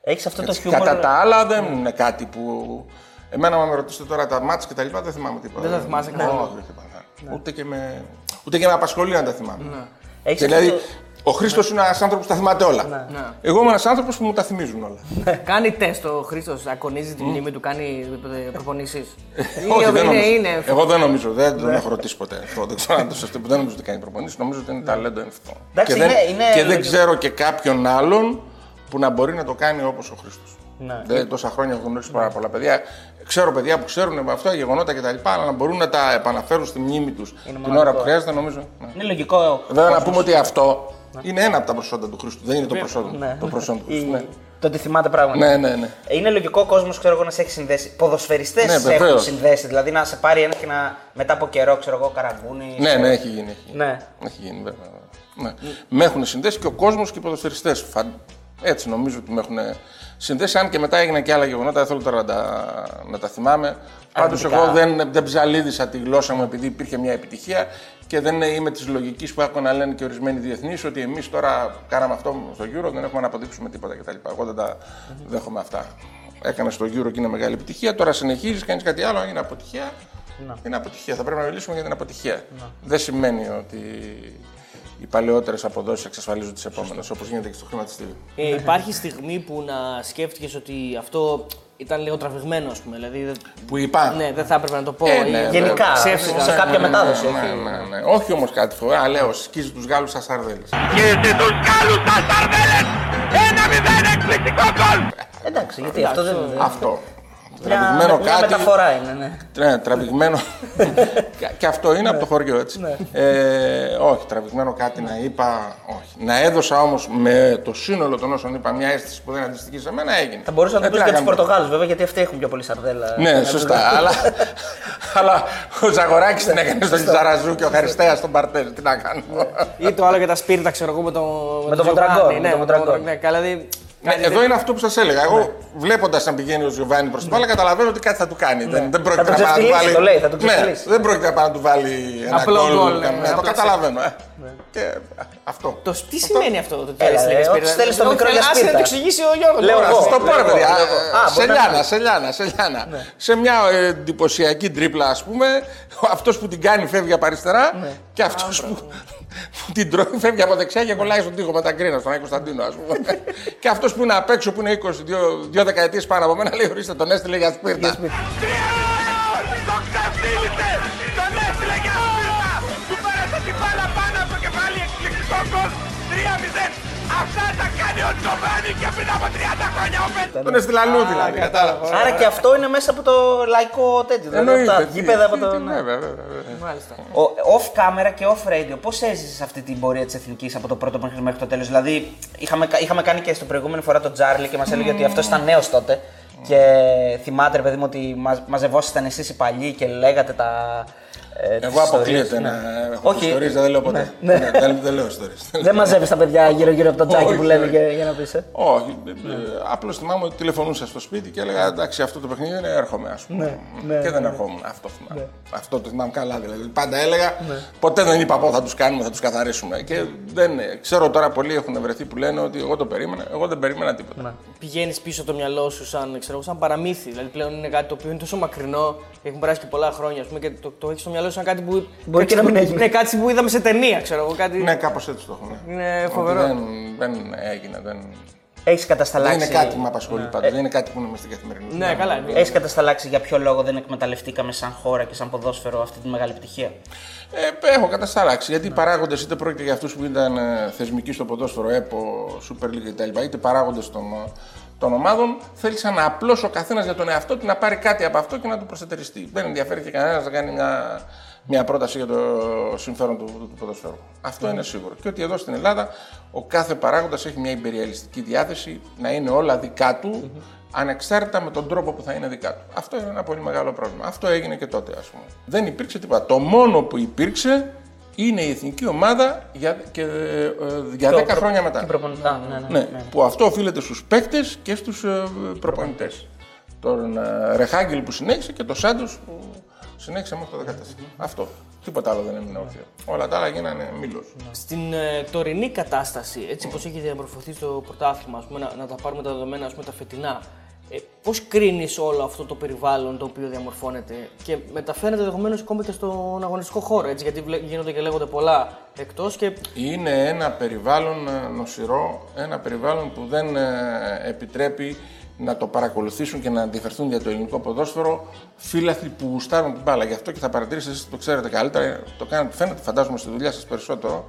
Έχεις αυτό το Έτσι, χιούμορ. Κατά τα άλλα δεν είναι κάτι που. Εμένα, αν με ρωτήσετε τώρα τα μάτια και τα λοιπά, δεν θυμάμαι τίποτα. Δεν τα θυμάσαι Ναι, καθόλου. όχι, δεν θυμάμαι. Ούτε, και με... Ούτε και με απασχολεί να τα θυμάμαι. Έχεις Και αυτό δηλαδή, το- ο Χρήστος είναι ένας άνθρωπος που τα θυμάται όλα. Ναι. Εγώ είμαι ένας άνθρωπος που μου τα θυμίζουν όλα. Κάνει τεστ ο Χρήστος, ακονίζει τη μνήμη του, κάνει προπονήσεις. Όχι, δεν νομίζω. είναι. Εγώ δεν νομίζω, δεν τον έχω ρωτήσει ποτέ αυτό. Δεν ξέρω αν το σωστό, δεν νομίζω ότι κάνει προπονήσεις. Νομίζω ότι είναι ταλέντο είναι αυτό. Εντάξει, και δεν, είναι- είναι και δεν λογικό. ξέρω και κάποιον άλλον που να μπορεί να το κάνει όπως ο Χρήστος. Ναι. Δεν, τόσα χρόνια έχω γνωρίσει πάρα πολλά παιδιά. Ξέρω παιδιά που ξέρουν με αυτά γεγονότα κτλ. Αλλά να μπορούν να τα επαναφέρουν στη μνήμη τους την ώρα μοναδικό. που χρειάζεται, νομίζω. ναι. Είναι λογικό. Βέβαια να πούμε ότι αυτό είναι ένα από τα προσόντα του Χρήστου. Δεν είναι το προσόντα, Ναι. το προσόντα του Η- Χρήστου. Ναι. Το ότι θυμάται πράγματα. ναι, ναι, ναι. Είναι λογικό ο κόσμος να σε έχει συνδέσει. Ποδοσφαιριστές Ναι, σε έχουν βεβαίως. συνδέσει. Δηλαδή να σε πάρει ένα και να μετά από καιρό, ξέρω εγώ, καραγκούνι. Ναι, ναι, έχει γίνει. Έχει γίνει. Ναι. Έχει γίνει, βέβαια. Ναι. Με έχουν συνδέσει και ο κόσμος και οι ποδοσφαιριστές. Έτσι νομίζω ότι με έχουν συνδέσει. Αν και μετά έγιναν και άλλα γεγονότα, δεν θέλω τώρα να τα, να τα θυμάμαι. Πάντως, Αρνητικά. εγώ δεν, δεν ψαλίδησα τη γλώσσα μου επειδή υπήρχε μια επιτυχία και δεν είμαι της λογικής που έχουν να λένε και ορισμένοι διεθνείς ότι εμείς τώρα κάναμε αυτό στο Euro, δεν έχουμε να αποδείξουμε τίποτα κτλ. Εγώ δεν τα δέχομαι αυτά. Έκανες στο Euro και είναι μεγάλη επιτυχία. Τώρα συνεχίζεις, κάνεις κάτι άλλο, είναι αποτυχία. Είναι αποτυχία. Θα πρέπει να μιλήσουμε για την αποτυχία. Δεν σημαίνει ότι οι παλαιότερες αποδόσεις εξασφαλίζουν τις επόμενες, όπως γίνεται και στο χρηματιστήριο. Ε, υπάρχει στιγμή που να σκέφτηκες ότι αυτό ήταν λίγο τραβηγμένο, ας πούμε. Δηλαδή, δεν- Που είπα. ναι, δεν θα έπρεπε να το πω. Ε, ή- ναι, Γενικά, Ψεύτικα. σε κάποια μετάδοση. Ναι, όχι; ναι, ναι. Όχι όμως κάτι φορά, λέω, σκίζει τους Γάλλους σαν σαρδέλες. Γίνεται τους Γάλλους τα Σαρδέλες. Ένα μηδέν εκπληκτικό γκολ. Εντάξει, γιατί αυτό δεν είναι. Αυτό. Μια, Τραβηγμένο μια κάτι. μεταφορά είναι, ναι. Ναι, τραβηγμένο. Και- και αυτό είναι από το χωριό έτσι. Ε, όχι, τραβηγμένο κάτι να είπα. Όχι. Να έδωσα όμως με το σύνολο των όσων είπα μια αίσθηση που δεν αντιστοιχεί σε μένα έγινε. Θα μπορούσα να Ε, το τι πεις για τους κάνουμε. Πορτογάλους βέβαια, γιατί αυτοί έχουν πιο πολύ σαρδέλα. Ναι, Να σωστά. τους- αλλά, αλλά ο Ζαγοράκης την έκανε στον Λιζαραζού και ο Χαριστέας στον Παρτέρ. Τι να κάνω. Ή το άλλο για τα σπίρτα, ξέρω εγώ, με το. Με το Giovanni, Μοντραγκόν, με Ναι, το Μοντραγκόν. Ναι, καλά, δηλαδή. Ναι, εδώ είναι αυτό που σας έλεγα. Εγώ βλέποντας να πηγαίνει ο Γιωβάνι προς την μπάλα, καταλαβαίνω ότι κάτι θα του κάνει. Δεν, δεν πρόκειται Ναι. Θα να τον πάει να του ξεφτυλίσει, βάλει. το λέει, θα τον ναι, ξεφτυλίσει. δεν πρόκειται να πάει να του βάλει ένα Απλό γκολ. γκολ, ναι, καμιά- ναι, το απλά καταλαβαίνω. Ε. Και ε, αυτό. Το, τι σημαίνει αυτό το ότι Έλα, έστειλε ρε, σπίρτα. ότι στέλνεις το Όχι, μικρό για άσε σπίρτα. να το εξηγήσει ο Γιώργος. Λέω Τώρα, εγώ. Θα το πω, ρε εγώ, παιδιά. λέω εγώ. Α, Σε μπορεί να- λιάνα, σε λιάνα, σε λιάνα. Σε μια ε, εντυπωσιακή τρίπλα, ας πούμε, αυτός που την κάνει φεύγει από αριστερά και αυτός που, που την τρώει φεύγει από δεξιά και κολλάει στον τοίχο με τα γκρίνα, στον Άγιο Κωνσταντίνο, ας πούμε. και αυτός που είναι απ' έξω, που είναι 20, δύο, δύο δεκαετίες πάνω από μένα, λέει: Ορίστε, τον έστειλε για σπίρτα. Τρία γκολ! Το ξεφτύλισες! Αυτά τα κάνει ο Τζοβάνι και πριν από 30 χρόνια ο Πέτρο! Τον έστειλε αλλού δηλαδή. κατάλαβες. Άρα και αυτό είναι μέσα από το λαϊκό τέτοιο. Δηλαδή από Εννοείται. τα τι- γήπεδα από τι- το. τι- ναι, βέβαια, βέβαια. Μάλιστα. Ο- Off camera και off radio, πώς έζησες αυτή την πορεία της εθνικής από το πρώτο μέχρι μέχρι το τέλος; Δηλαδή, είχαμε, κα- είχαμε κάνει και στο προηγούμενη φορά τον Τζάρλι και μας έλεγε ότι αυτός ήταν νέος τότε. Και θυμάται, ρε παιδί μου, ότι μα, μαζευόσασταν εσείς οι παλιοί και λέγατε τα. Ε, τις Εγώ αποκλείεται ιστορίες. να Ναι. έχω Όχι. ιστορίες, δεν λέω ποτέ. Ναι. Ναι, Δεν δεν λέω ιστορίες. Δεν μαζεύεις τα παιδιά γύρω-γύρω από το τζάκι Όχι, που λένε όχι. για, για να πεις. Ε. Όχι. ε, Απλώς θυμάμαι ότι τηλεφωνούσα στο σπίτι και έλεγα εντάξει, αυτό το παιχνίδι είναι έρχομαι, ας πούμε. ναι, και δεν ερχόμουν. Αυτό θυμάμαι. Αυτό το θυμάμαι καλά. Δηλαδή. Πάντα έλεγα, ποτέ δεν είπα πω θα τους κάνουμε, θα τους καθαρίσουμε. Και δεν, ξέρω τώρα πολλοί έχουν βρεθεί που λένε ότι εγώ το περίμενα. Εγώ δεν περίμενα τίποτα. Πηγαίνεις πίσω το μυαλό σου σαν, ξέρω, εγώ, σαν παραμύθι. Δηλαδή πλέον είναι κάτι το οποίο είναι τόσο μακρινό, έχουν περάσει και πολλά χρόνια ας πούμε, και το, το έχεις στο μυαλό σου σαν κάτι που. Μπορεί και να μην έγινε. Ναι, κάτι που είδαμε σε ταινία, ξέρω εγώ. Κάτι... Ναι, κάπως έτσι το έχω. Ναι. Είναι Ότι φοβερό. Δεν, δεν έγινε. Δεν, Έχεις δεν κατασταλάξει. είναι κάτι που με απασχολεί πάντως. Δεν είναι κάτι που είναι μες στην καθημερινότητα. Ναι, καλά. είναι. Έχεις κατασταλάξει για ποιο λόγο δεν εκμεταλλευτήκαμε σαν χώρα και σαν ποδόσφαιρο αυτή τη μεγάλη επιτυχία; Ε, έχω κατασταλάξει. Γιατί οι παράγοντες είτε πρόκειται για αυτούς που ήταν ε, θεσμικοί στο ποδόσφαιρο, ΕΠΟ, Super League κτλ., είτε παράγοντες των, ε, των ομάδων, θέλησαν απλώ ο καθένας για τον εαυτό του να πάρει κάτι από αυτό και να του προσετεριστεί. Δεν ενδιαφέρει και κανένας να κάνει μια, μια πρόταση για το συμφέρον του, του, του ποδοσφαίρου. Αυτό είναι σίγουρο. Και ότι εδώ στην Ελλάδα ο κάθε παράγοντας έχει μια υπεριαλιστική διάθεση να είναι όλα δικά του, ανεξάρτητα με τον τρόπο που θα είναι δικά του. Αυτό είναι ένα πολύ μεγάλο πρόβλημα. Αυτό έγινε και τότε, ας πούμε. Δεν υπήρξε τίποτα. Το μόνο που υπήρξε είναι η εθνική ομάδα για, και, ε, ε, για 10 χρόνια μετά. Την προπονητά, ναι, ναι. Ναι, που αυτό οφείλεται στους παίκτες και στους ε, προπονητές. Τον ε, Ρεχάγκελ που συνέχισε και τον Σάντος που συνέχισε μέχρι το 2014. Αυτό. Τίποτα άλλο δεν έμεινε όρθιο. Όλα τα άλλα γίνανε μήλος. Στην ε, τωρινή κατάσταση, έτσι πως έχει διαμορφωθεί στο πρωτάθλημα, ας πούμε, να, να τα πάρουμε τα δεδομένα ας πούμε, τα φετινά, ε, πώς κρίνεις όλο αυτό το περιβάλλον το οποίο διαμορφώνεται και μεταφέρεται ενδεχομένως ακόμα και στον αγωνιστικό χώρο, έτσι, γιατί βλέ- γίνονται και λέγονται πολλά εκτός και Είναι ένα περιβάλλον ε, νοσηρό, ένα περιβάλλον που δεν ε, επιτρέπει να το παρακολουθήσουν και να ενδιαφερθούν για το ελληνικό ποδόσφαιρο φίλαθλοι που γουστάρουν την μπάλα. Γι' αυτό και θα παρατηρήσετε, εσείς το ξέρετε καλύτερα, το κάνετε, φαίνεται φαντάζομαι στη δουλειά σας περισσότερο,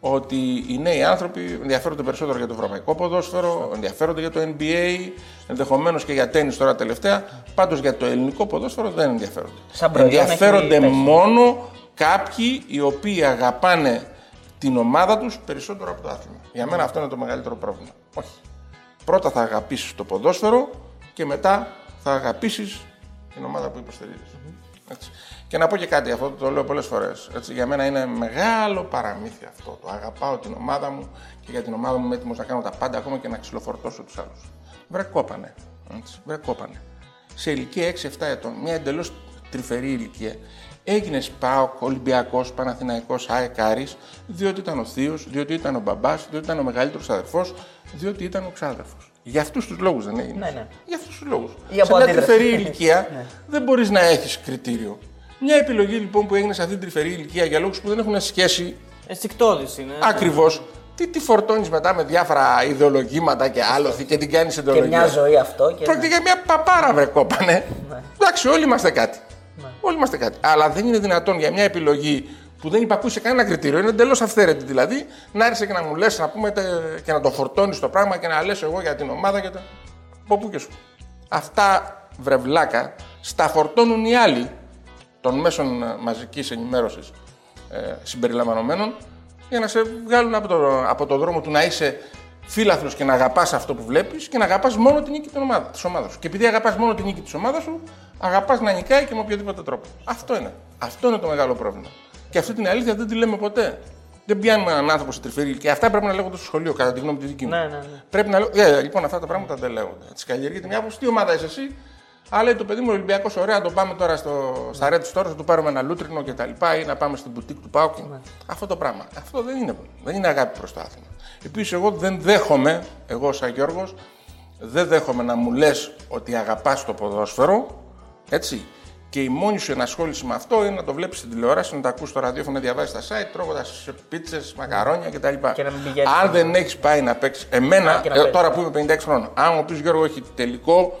ότι οι νέοι άνθρωποι ενδιαφέρονται περισσότερο για το ευρωπαϊκό ποδόσφαιρο, ενδιαφέρονται για το NBA, ενδεχομένως και για τέννη τώρα τελευταία. Πάντως για το ελληνικό ποδόσφαιρο δεν ενδιαφέρονται. Σαν προϊόν ενδιαφέρονται έχει πέσει. μόνο κάποιοι οι οποίοι αγαπάνε την ομάδα τους περισσότερο από το άθλημα. Για μένα αυτό είναι το μεγαλύτερο πρόβλημα. Όχι. Πρώτα θα αγαπήσεις το ποδόσφαιρο και μετά θα αγαπήσεις την ομάδα που υποστηρίζεις. Έτσι. Και να πω και κάτι, αυτό το λέω πολλές φορές. Έτσι, για μένα είναι μεγάλο παραμύθι αυτό. Το αγαπάω την ομάδα μου και για την ομάδα μου είμαι έτοιμος να κάνω τα πάντα ακόμα και να ξυλοφορτώσω τους άλλους. Βρε κόπανε. Έτσι, βρε κόπανε. Σε ηλικία 6-7 ετών, μια εντελώς τρυφερή ηλικία, έγινες ΠΑΟΚ, Ολυμπιακός, Παναθηναϊκός, ΑΕΚ Άρης, διότι ήταν ο θείος, διότι ήταν ο μπαμπάς, διότι ήταν ο μεγαλύτερος αδερφός, διότι ήταν ο ξάδερφος. Για αυτούς τους λόγους δεν έγινε. Ναι, ναι. Για αυτούς τους λόγους. Ή Σε από μια αντίδραση. τρυφερή ηλικία δεν μπορείς να έχεις κριτήριο. Μια επιλογή λοιπόν που έγινε σε αυτή την τρυφερή ηλικία για λόγους που δεν έχουν σχέση αισθηκτόδη είναι. ακριβώς. Τι τη φορτώνεις μετά με διάφορα ιδεολογήματα και άλοθη και την κάνεις Και ιδεολογία; μια ζωή αυτό. Και... Πρόκειται για μια παπάρα, βρε κόπανε. Εντάξει, όλοι είμαστε κάτι. Όλοι είμαστε κάτι. Αλλά δεν είναι δυνατόν για μια επιλογή που δεν υπακούει σε κανένα κριτήριο, είναι εντελώς αυθαίρετη δηλαδή, να έρθεις και να μου λες, να πούμε τε- και να το φορτώνεις το πράγμα και να λες εγώ για την ομάδα και τα. Από πού και σου. Αυτά βρεβλάκα στα φορτώνουν οι άλλοι των μέσων μαζικής ενημέρωσης ε, συμπεριλαμβανομένων για να σε βγάλουν από το, από το δρόμο του να είσαι φίλαθλος και να αγαπάς αυτό που βλέπεις και να αγαπάς μόνο την νίκη της ομάδα, της ομάδας σου. Και επειδή αγαπάς μόνο την νίκη της ομάδας σου, αγαπάς να νικάει και με οποιοδήποτε τρόπο. Αυτό είναι. Αυτό είναι το μεγάλο πρόβλημα. Και αυτή την αλήθεια δεν τη λέμε ποτέ. Δεν πιάνουμε έναν άνθρωπο σε τρυφερή και αυτά πρέπει να λέγονται στο σχολείο, κατά τη γνώμη της δική μου. Ναι, ναι, ναι. Πρέπει να λέω. Ε, λοιπόν, αυτά τα πράγματα δεν λέγονται. Έτσι καλλιεργείται μια άποψη. Τι ομάδα είσαι εσύ, αλλά λέει το παιδί μου ο Ολυμπιακός, ωραία, να το πάμε τώρα στο, στα Red Stores, να του πάρουμε ένα λούτρινο κτλ. ή να πάμε στην μπουτίκ του Πάουκ. Αυτό το πράγμα. Αυτό δεν είναι, δεν είναι αγάπη προς το άθλημα. Επίσης, εγώ δεν δέχομαι, εγώ σαν Γιώργος, δεν δέχομαι να μου λες ότι αγαπάς το ποδόσφαιρο, έτσι. Και η μόνη σου ενασχόληση με αυτό είναι να το βλέπεις στην τηλεόραση, να το ακούς στο ραδιόφωνο, να διαβάζει τα site, τρώγοντας πίτσες, μακαρόνια κτλ. Και να μην πηγαίνεις Αν στο- δεν έχεις πάει να παίξεις. Εμένα, Α, και να ε, παίξεις. τώρα που είμαι 56 χρόνων, αν μου πεις Γιώργο, έχει τελικό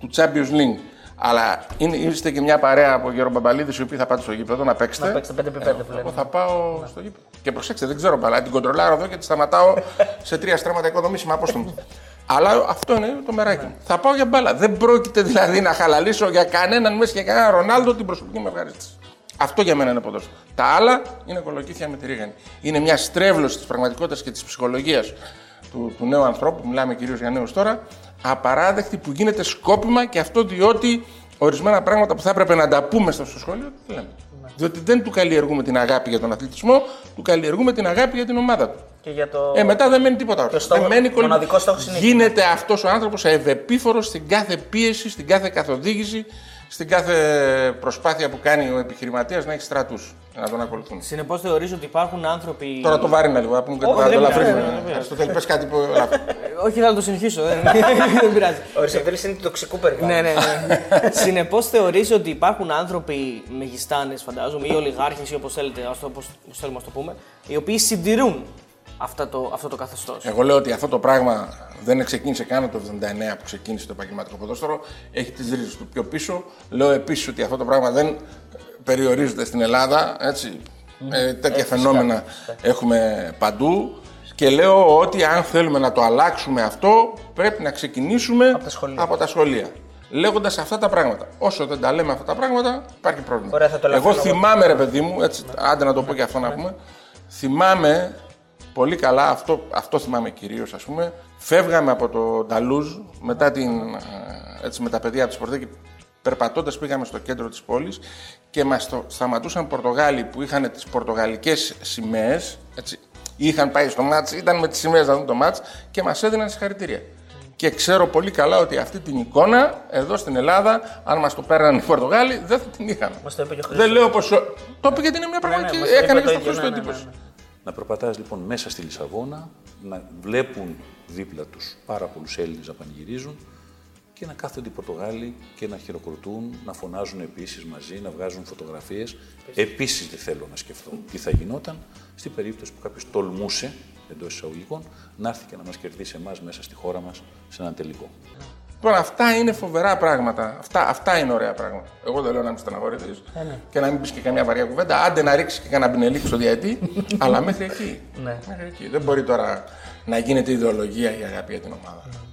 του Champions League. Αλλά είναι, είστε και μια παρέα από Γιώργο Μπαμπαλίδης, οι οποίοι θα πάτε στο γήπεδο να παίξετε. Να παίξετε 5x5 που Εγώ λένε. θα πάω στο γήπεδο. Και προσέξτε, δεν ξέρω μπαλά. Την κοντρολάρω εδώ και τη σταματάω σε τρία στρέμματα οικοδομήσιμα. Πώ το Αλλά αυτό είναι το μεράκι μου. Θα πάω για μπάλα. Δεν πρόκειται δηλαδή να χαλαλίσω για κανέναν μέσα και κανέναν Ρονάλντο την προσωπική μου ευχαρίστηση. Αυτό για μένα είναι ποδόσφαιρο. Τα άλλα είναι κολοκύθια με τη ρίγανη. Είναι μια στρέβλωση της πραγματικότητας και της ψυχολογίας του, του νέου ανθρώπου, μιλάμε κυρίως για νέους τώρα, απαράδεκτη που γίνεται σκόπιμα και αυτό διότι ορισμένα πράγματα που θα έπρεπε να τα πούμε στο σχολείο δεν λέμε. Διότι δεν του καλλιεργούμε την αγάπη για τον αθλητισμό, του καλλιεργούμε την αγάπη για την ομάδα του. Και για το... Ε, μετά δεν μένει τίποτα άλλο. Και ο στόχος- Δεν μένει κολλη- μοναδικός στόχος είναι Γίνεται αυτός ο άνθρωπος ευεπίφορο στην κάθε πίεση, στην κάθε καθοδήγηση, στην κάθε προσπάθεια που κάνει ο επιχειρηματίας να έχει στρατούς να τον ακολουθούν. Συνεπώς θεωρείς ότι υπάρχουν άνθρωποι. Τώρα το βάρινα λίγο, να πούμε και Όχι, το δεν ελαφρύνουμε. πειράζει, δεν πειράζει. Στο τέλο πες κάτι που ελαφρύνει. Όχι, θα το συνεχίσω. δεν- δεν πειράζει. Ο Αριστοτέλης είναι του τοξικού περιβάλλον. ναι, ναι, ναι. Συνεπώς θεωρείς ότι υπάρχουν άνθρωποι μεγιστάνες, φαντάζομαι, ή ολιγάρχες ή όπως θέλετε, ας το, όπως, όπως θέλουμε να το πούμε, οι οποίοι συντηρούν αυτά το, αυτό το καθεστώς; Εγώ λέω ότι αυτό το πράγμα δεν ξεκίνησε καν το 79 που ξεκίνησε το επαγγελματικό ποδόσφαιρο. Έχει τις ρίζες του πιο πίσω. Λέω επίσης ότι αυτό το πράγμα δεν περιορίζεται στην Ελλάδα. Έτσι. Ε, τέτοια φαινόμενα έχουμε παντού. Και λέω ότι αν θέλουμε να το αλλάξουμε αυτό, πρέπει να ξεκινήσουμε τα σχολεία. από τα σχολεία. λέγοντας αυτά τα πράγματα. Όσο δεν τα λέμε αυτά τα πράγματα, υπάρχει πρόβλημα. Ωραία, θα το Εγώ ελαφρύνω εγώ. θυμάμαι, ρε παιδί μου, έτσι, άντε να το πω και αυτό να πούμε. Θυμάμαι πολύ καλά, αυτό, αυτό θυμάμαι κυρίως, ας πούμε. Φεύγαμε από το Νταλούζ μετά την, ε, έτσι, με τα παιδιά από τη Σπορτέ και περπατώντας πήγαμε στο κέντρο της πόλης και μας σταματούσαν Πορτογάλοι που είχαν τις πορτογαλικές σημαίες. Είχαν πάει στο μάτς, ήταν με τις σημαίες να δουν το μάτς και μας έδιναν συγχαρητήρια. Και ξέρω πολύ καλά ότι αυτή την εικόνα εδώ στην Ελλάδα, αν μας το παίρναν οι Πορτογάλοι, δεν θα την είχαν. Μας το είπε και ο Χρήστος. Δεν λέω πως. Το είπε γιατί είναι μια πραγματική. μας το είπε έκανε το και στο ίδιο, Χρήστο ναι, ναι, εντύπωση. ναι, ναι. Να περπατάς λοιπόν μέσα στη Λισαβόνα, να βλέπουν δίπλα τους πάρα πολλούς Έλληνες να πανηγυρίζουν και να κάθονται οι Πορτογάλοι και να χειροκροτούν, να φωνάζουν επίσης μαζί, να βγάζουν φωτογραφίες. Επίσης δεν θέλω να σκεφτώ τι θα γινόταν στην περίπτωση που κάποιος τολμούσε, εντός εισαγωγικών, να έρθει και να μας κερδίσει εμάς μέσα στη χώρα μας σε έναν τελικό. Λοιπόν, αυτά είναι φοβερά πράγματα. Αυτά, αυτά είναι ωραία πράγματα. Εγώ δεν λέω να μην στεναχωρηθεί και να μην πεις και καμιά βαριά κουβέντα. Άντε να ρίξεις και κανένα μπινελίκι στο διαετή, αλλά μέχρι εκεί. μέχρι εκεί. Δεν μπορεί τώρα να γίνεται ιδεολογία η αγάπη για την ομάδα.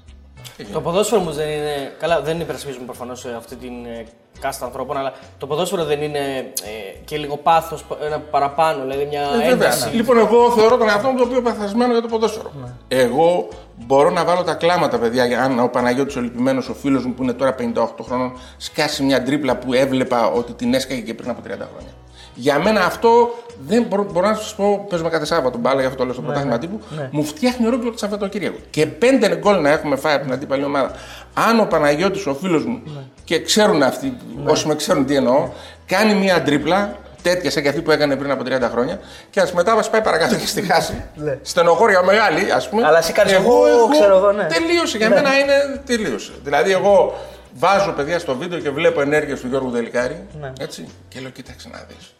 Το ποδόσφαιρο όμως δεν είναι. Καλά, δεν υπερασπίζουμε προφανώς αυτή την ε, κάστα ανθρώπων, αλλά το ποδόσφαιρο δεν είναι ε, και λίγο πάθος ένα παραπάνω, δηλαδή μια Ε, βέβαια. ένταση. Λοιπόν, εγώ θεωρώ τον εαυτό μου το οποίο παθασμένο για το ποδόσφαιρο. Εγώ μπορώ να βάλω τα κλάματα, παιδιά, για αν ο Παναγιώτης ο λυπημένος, ο φίλος μου που είναι τώρα 58 χρόνων, σκάσει μια τρίπλα που έβλεπα ότι την έσκαγε και πριν από 30 χρόνια. Για μένα αυτό δεν μπορώ, μπορώ να σας πω, παίζουμε κάθε Σάββατο μπάλα, γι' αυτό το λέω στο πρωτάθλημα τύπου. Μου φτιάχνει ολόκληρο το Σαββατοκύριακο. Και πέντε γκολ να έχουμε φάει από την αντίπαλη ομάδα. Αν ο Παναγιώτης ο φίλος μου, και ξέρουν αυτοί, όσοι με ξέρουν τι εννοώ, κάνει μια τρίπλα τέτοια σαν και αυτή που έκανε πριν από 30 χρόνια και ας μετά μας πάει παρακάτω και στη χάση. Στενοχώρια μεγάλη, ας πούμε. Αλλά εσύ κάνεις εγώ, ξέρω εγώ, ναι. Τελείωσε. Για μένα είναι τελείωσε. Δηλαδή, εγώ βάζω παιδιά στο βίντεο και βλέπω ενέργειε του Γιώργου Δελικάρη. Έτσι, και λέω, κοίταξε να δεις.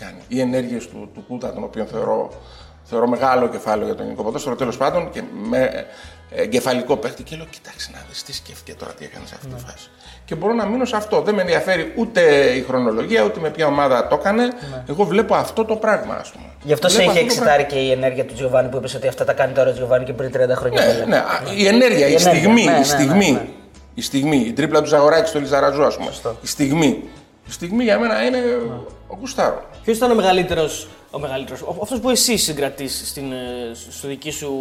Τι κάνει. Οι ενέργειες του, του Κούτα, τον οποίο θεωρώ, θεωρώ μεγάλο κεφάλαιο για τον ελληνικό ποδόσφαιρο, τέλος πάντων και με ε, εγκεφαλικό παίχτη. Και λέω, κοίταξε να δεις τι σκέφτηκε τώρα, τι έκανε σε αυτή τη φάση. Και μπορώ να μείνω σε αυτό. Δεν με ενδιαφέρει ούτε η χρονολογία, ούτε με ποια ομάδα το έκανε. Εγώ βλέπω αυτό το πράγμα, ας πούμε. Γι' αυτό σε Βλέπω είχε αυτό το πράγμα. εξητάρει και η ενέργεια του Τζιοβάνι που είπες ότι αυτά τα κάνει τώρα ο Τζιοβάνι και πριν 30 χρόνια. Ναι, δεν ναι, α, η ενέργεια, η, Η ενέργεια, στιγμή, ναι, ναι, η ναι, στιγμή. ναι. Η στιγμή, η τρίπλα του Ζαγοράκη στο Λιζαραζού, ας πούμε. Η στιγμή. Η στιγμή για μένα είναι ο Κουστάρο. Ποιος ήταν ο μεγαλύτερος. Ο μεγαλύτερος, αυτός που εσύ συγκρατείς στην, ε, στο δική σου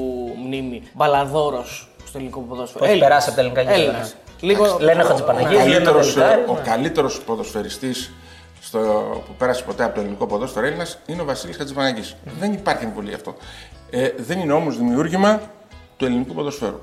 μνήμη, μπαλαδόρος στο ελληνικό ποδόσφαιρο; Που έχει Έλληνας. περάσει από τα ελληνικά γήπεδα, Έλληνας. ναι. Λίγο... Λένε Ο Χατζηπαναγίου, λένε καλύτερος, Δελικάρη. ο καλύτερος ποδοσφαιριστής στο, που πέρασε ποτέ από το ελληνικό ποδόσφαιρο Έλληνας είναι ο Βασίλης Χατζηπαναγής. Δεν υπάρχει εμβολία αυτό. Ε, δεν είναι όμως δημιούργημα του ελληνικού ποδοσφαίρου.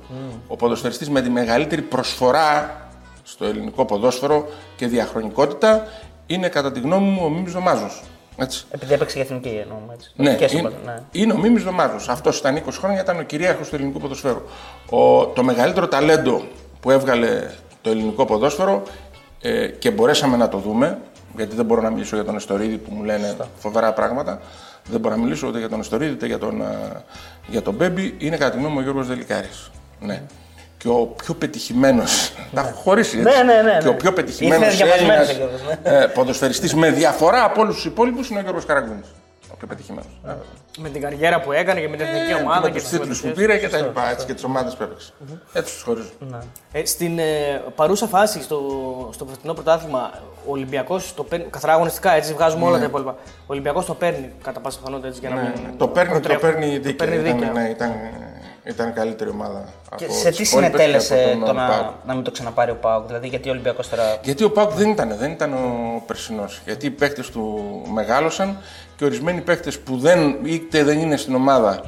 Ο ποδοσφαιριστής με τη μεγαλύτερη προσφορά στο ελληνικό ποδόσφαιρο και διαχρονικότητα είναι κατά τη γνώμη μου ο Μίμης Δωμάζος. Έτσι. Επειδή έπαιξε για εθνική εννοούμε έτσι. Ναι, Εθνικές είναι, ομάδες, ναι. είναι ο Μίμης Δωμάζος. Αυτός ήταν 20 χρόνια, ήταν ο κυρίαρχος του ελληνικού ποδοσφαίρου. Ο, το μεγαλύτερο ταλέντο που έβγαλε το ελληνικό ποδόσφαιρο ε, και μπορέσαμε να το δούμε, γιατί δεν μπορώ να μιλήσω για τον Εστορίδη που μου λένε φοβερά πράγματα. Δεν μπορώ να μιλήσω ούτε για τον Εστορίδη ούτε για τον, ε, για τον Μπέμπι. Είναι κατά τη γνώμη μου ο Γιώργος Δελικάρης. Ναι. Και ο πιο πετυχημένος. Τα έχω χωρίσει έτσι. Ναι, ναι, ναι, Και ναι. ο πιο πετυχημένος Ήρθε διαβασμένος ο Γιώργος, ναι. ε, ποδοσφαιριστής με διαφορά από όλους τους υπόλοιπους είναι ο Γιώργος Καραγκούνης. Ο πιο πετυχημένος. Με την καριέρα που έκανε και με την εθνική ομάδα και και τους τις τίτλους που συμμετοχές. πήρε και τα λοιπά. Έτσι, και τις ομάδες που έπαιξε. Έτσι τους χωρίζω. Ε, στην ε, παρούσα φάση στο, στο φετινό πρωτάθλημα, ο Ολυμπιακός το παίρνει. Καθαρά αγωνιστικά, έτσι βγάζουμε όλα τα υπόλοιπα. Ο Ολυμπιακός το παίρνει κατά πάσα πιθανότητα έτσι για να Ναι, μην. ναι. Το παίρνει, το προτρέχουν. παίρνει Το δίκαια. Παίρνει Ήταν, δίκαια. ναι, ήταν, ήταν καλύτερη ομάδα. Και από σε τις τι υπόλοιπες και συνετέλεσε από τον το Πάοκ. να, να μην το ξαναπάρει ο Πάοκ, δηλαδή γιατί ο Ολυμπιακός τώρα. Γιατί ο Πάουκ δεν ήταν, δεν ήταν ο περσινός. Γιατί οι παίκτες του μεγάλωσαν και ορισμένοι παίκτες που δεν, είτε δεν είναι στην ομάδα,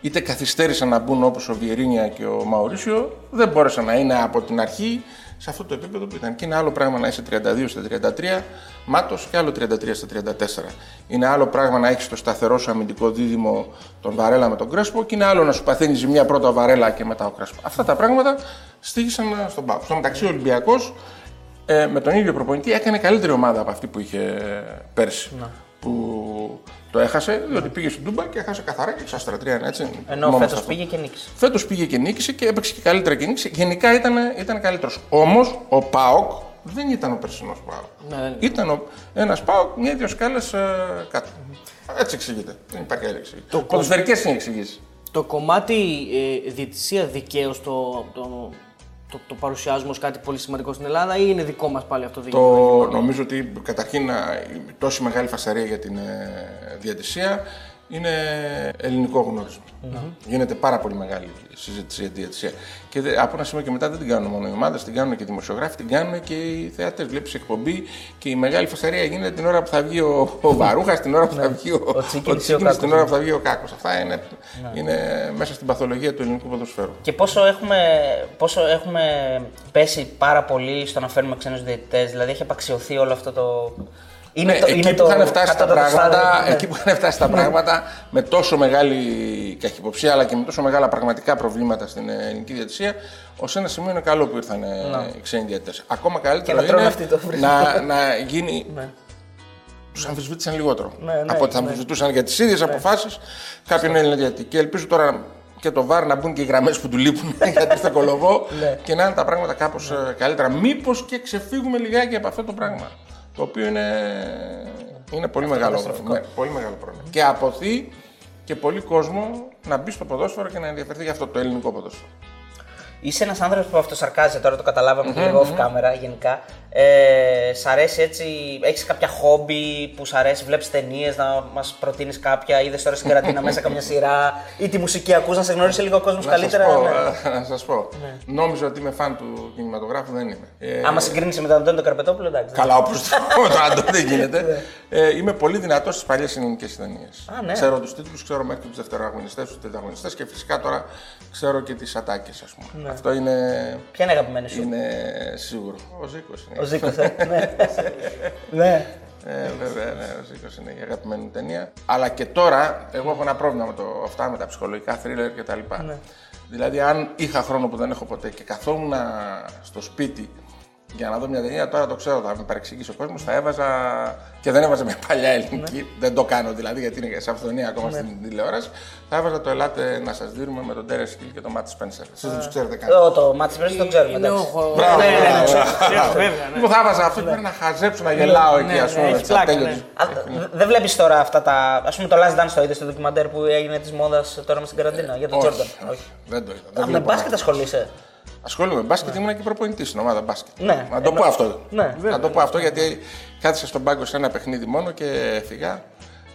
είτε καθυστέρησαν να μπουν όπως ο Βιερίνια και ο Μαουρίσιο, δεν μπόρεσαν να είναι από την αρχή σε αυτό το επίπεδο που ήταν. Και είναι άλλο πράγμα να είσαι 32 στα 33 μάτος και άλλο 33 στα 34. Είναι άλλο πράγμα να έχεις το σταθερό σου αμυντικό δίδυμο τον Βαρέλα με τον Κρέσπο και είναι άλλο να σου παθαίνεις ζημιά πρώτα ο Βαρέλα και μετά ο Κρέσπο. Αυτά τα πράγματα στήγησαν στον Πάουκ. Στο μεταξύ ο Ολυμπιακός ε, με τον ίδιο προπονητή έκανε καλύτερη ομάδα από αυτή που είχε πέρσι. Που το έχασε, διότι πήγε στην Τούμπα και έχασε καθαρά και εξάστρα τρία. Έτσι, Ενώ μόνο φέτος σε αυτό. πήγε και νίκησε. Φέτος πήγε και νίκησε και έπαιξε και καλύτερα και νίκησε. Γενικά ήταν, ήταν καλύτερος. Όμως ο Πάοκ δεν ήταν ο περσινός Πάοκ. Ναι. Ήταν ένας Πάοκ μια-δύο σκάλες κάτω. Έτσι εξηγείται. Δεν υπάρχει άλλη εξήγηση. Το Ποδοσφαιρικές είναι οι εξηγήσεις. Το κομμάτι ε, διαιτησία δικαίω το, το, το, το παρουσιάζουμε ως κάτι πολύ σημαντικό στην Ελλάδα ή είναι δικό μας πάλι αυτό το Το δικαίωμα. νομίζω ότι καταρχήν να- η τόση μεγάλη φασαρία για την ε, διατησία είναι ελληνικό γνώρισμα. Γίνεται πάρα πολύ μεγάλη συζήτηση για τη διατησία. Και δε- από ένα σημείο και μετά δεν την κάνουν μόνο οι ομάδες, την κάνουν και οι δημοσιογράφοι, την κάνουν και οι θεατές. Βλέπεις εκπομπή και η μεγάλη φασαρία γίνεται την ώρα που θα βγει ο, ο Βαρούχας, την ώρα που θα βγει ο, Ο Τσίκινης ή ο Τσίκινης, Κάκος, την ώρα που θα βγει ο Κάκος. Αυτά είναι, είναι μέσα στην παθολογία του ελληνικού ποδοσφαίρου. Και πόσο έχουμε, πόσο έχουμε πέσει πάρα πολύ στο να φέρνουμε ξένους διαιτητές, δηλαδή έχει απαξιωθεί όλο αυτό το... Είναι Ναι, το, εκεί είναι που το είχαν φτάσει τα κατώτατο πράγματα, στάδιο, ναι. εκεί που είχαν φτάσει τα πράγματα με τόσο μεγάλη καχυποψία αλλά και με τόσο μεγάλα πραγματικά προβλήματα στην ε, ελληνική διατησία, ως ένα σημείο είναι καλό που ήρθαν ε, οι ξένοι διαιτητές. Ακόμα καλύτερο Και να τρώνε είναι αυτοί το να, να γίνει. Τους αμφισβήτησαν λιγότερο. Ναι, ναι, από ότι θα ναι. αμφισβητούσαν για τις ίδιες αποφάσεις κάποιον Έλληνα διαιτητή. Και ελπίζω τώρα και το βάρ να μπουν και οι γραμμές που του λείπουν γιατί στο κολοβό Ναι. και να είναι τα πράγματα κάπως καλύτερα. Μήπως και ξεφύγουμε λιγάκι από αυτό το πράγμα. Το οποίο είναι, είναι πολύ, μεγάλο, ναι, πολύ μεγάλο πρόβλημα. Και αποθεί και πολύ κόσμο να μπει στο ποδόσφαιρο και να ενδιαφερθεί για αυτό το ελληνικό ποδόσφαιρο. Είσαι ένας άνθρωπος που αυτοσαρκάζεται, τώρα το καταλάβαμε και λίγο off camera γενικά. Ε, σ' αρέσει έτσι, έχεις κάποια χόμπι που σ' αρέσει, βλέπεις ταινίες, να μας προτείνεις κάποια, είδες τώρα στην καραντίνα μέσα καμιά σειρά ή τη μουσική ακούς, να σε γνωρίσει λίγο ο κόσμος Να καλύτερα. σας πω, ναι. ε, να σας πω. Νόμιζα ότι είμαι φαν του κινηματογράφου, δεν είμαι. Ε, Άμα συγκρίνει με τον Αντώνη τον Καρπετόπουλο, εντάξει. Καλά, όπως το, το Άντο δεν γίνεται. ε, είμαι πολύ δυνατός στις παλιές ελληνικέ ταινίες. Α, ναι. Ξέρω τους τίτλους, ξέρω μέχρι τους δευτεροαγωνιστέ, τους τριταγωνιστέ και φυσικά τώρα ξέρω και τις ατάκες, ας πούμε. Αυτό είναι, Ποια είναι η αγαπημένη σου; είναι σίγουρο. Ο Ζήκος είναι. Ο Ζήκος, ε. ναι. ναι. Ε, βέβαια, ναι, ο Ζήκος είναι η αγαπημένη μου ταινία. Αλλά και τώρα, εγώ έχω ένα πρόβλημα με το, αυτά με τα ψυχολογικά θρίλερ κτλ. Ναι. Δηλαδή, αν είχα χρόνο που δεν έχω ποτέ και καθόμουν στο σπίτι για να δω μια ταινία, τώρα το ξέρω, θα με παρεξηγήσει ο κόσμος, θα έβαζα. και δεν έβαζα μια παλιά ελληνική, Ναι. δεν το κάνω δηλαδή γιατί είναι σε αυθονία ακόμα στην τηλεόραση. Θα έβαζα το Ελάτε να σας δίνουμε με τον Τέρε Χιλ και τον Μάτι Σπένσερ. Εσείς δεν τους ξέρετε καν. Το, το μάτι πρέπει να το ξέρουμε. Είναι ο εντάξει. χο- Μπράβο, Ναι, ναι, ναι, μπράβο, ξέρω, μπράβο. βέβαια, ναι. Λοιπόν, θα έβαζα αυτό και πρέπει να χαζέψω, να γελάω εκεί, ναι, ας ναι, πούμε. έχει στα πλάκα, τέλεια ναι. της- Α, δε- Δεν βλέπεις τώρα αυτά τα. Α πούμε το Last Dance το είδες στο ντοκιμαντέρ που έγινε της μόδας τώρα με στην καραντίνα για τον Όχι, Τζόρνταν. όχι, δεν το είδα. δεν Α, Με βλέπω μπάσκετ να- ασχολείσαι; Ασχολούμαι με μπάσκετ, ήμουν και προπονητής στην ομάδα μπάσκετ. Ναι. Να το πω αυτό. Ναι, Να το πω αυτό γιατί κάθισα στον πάγκο σε ένα παιχνίδι μόνο και φυγά.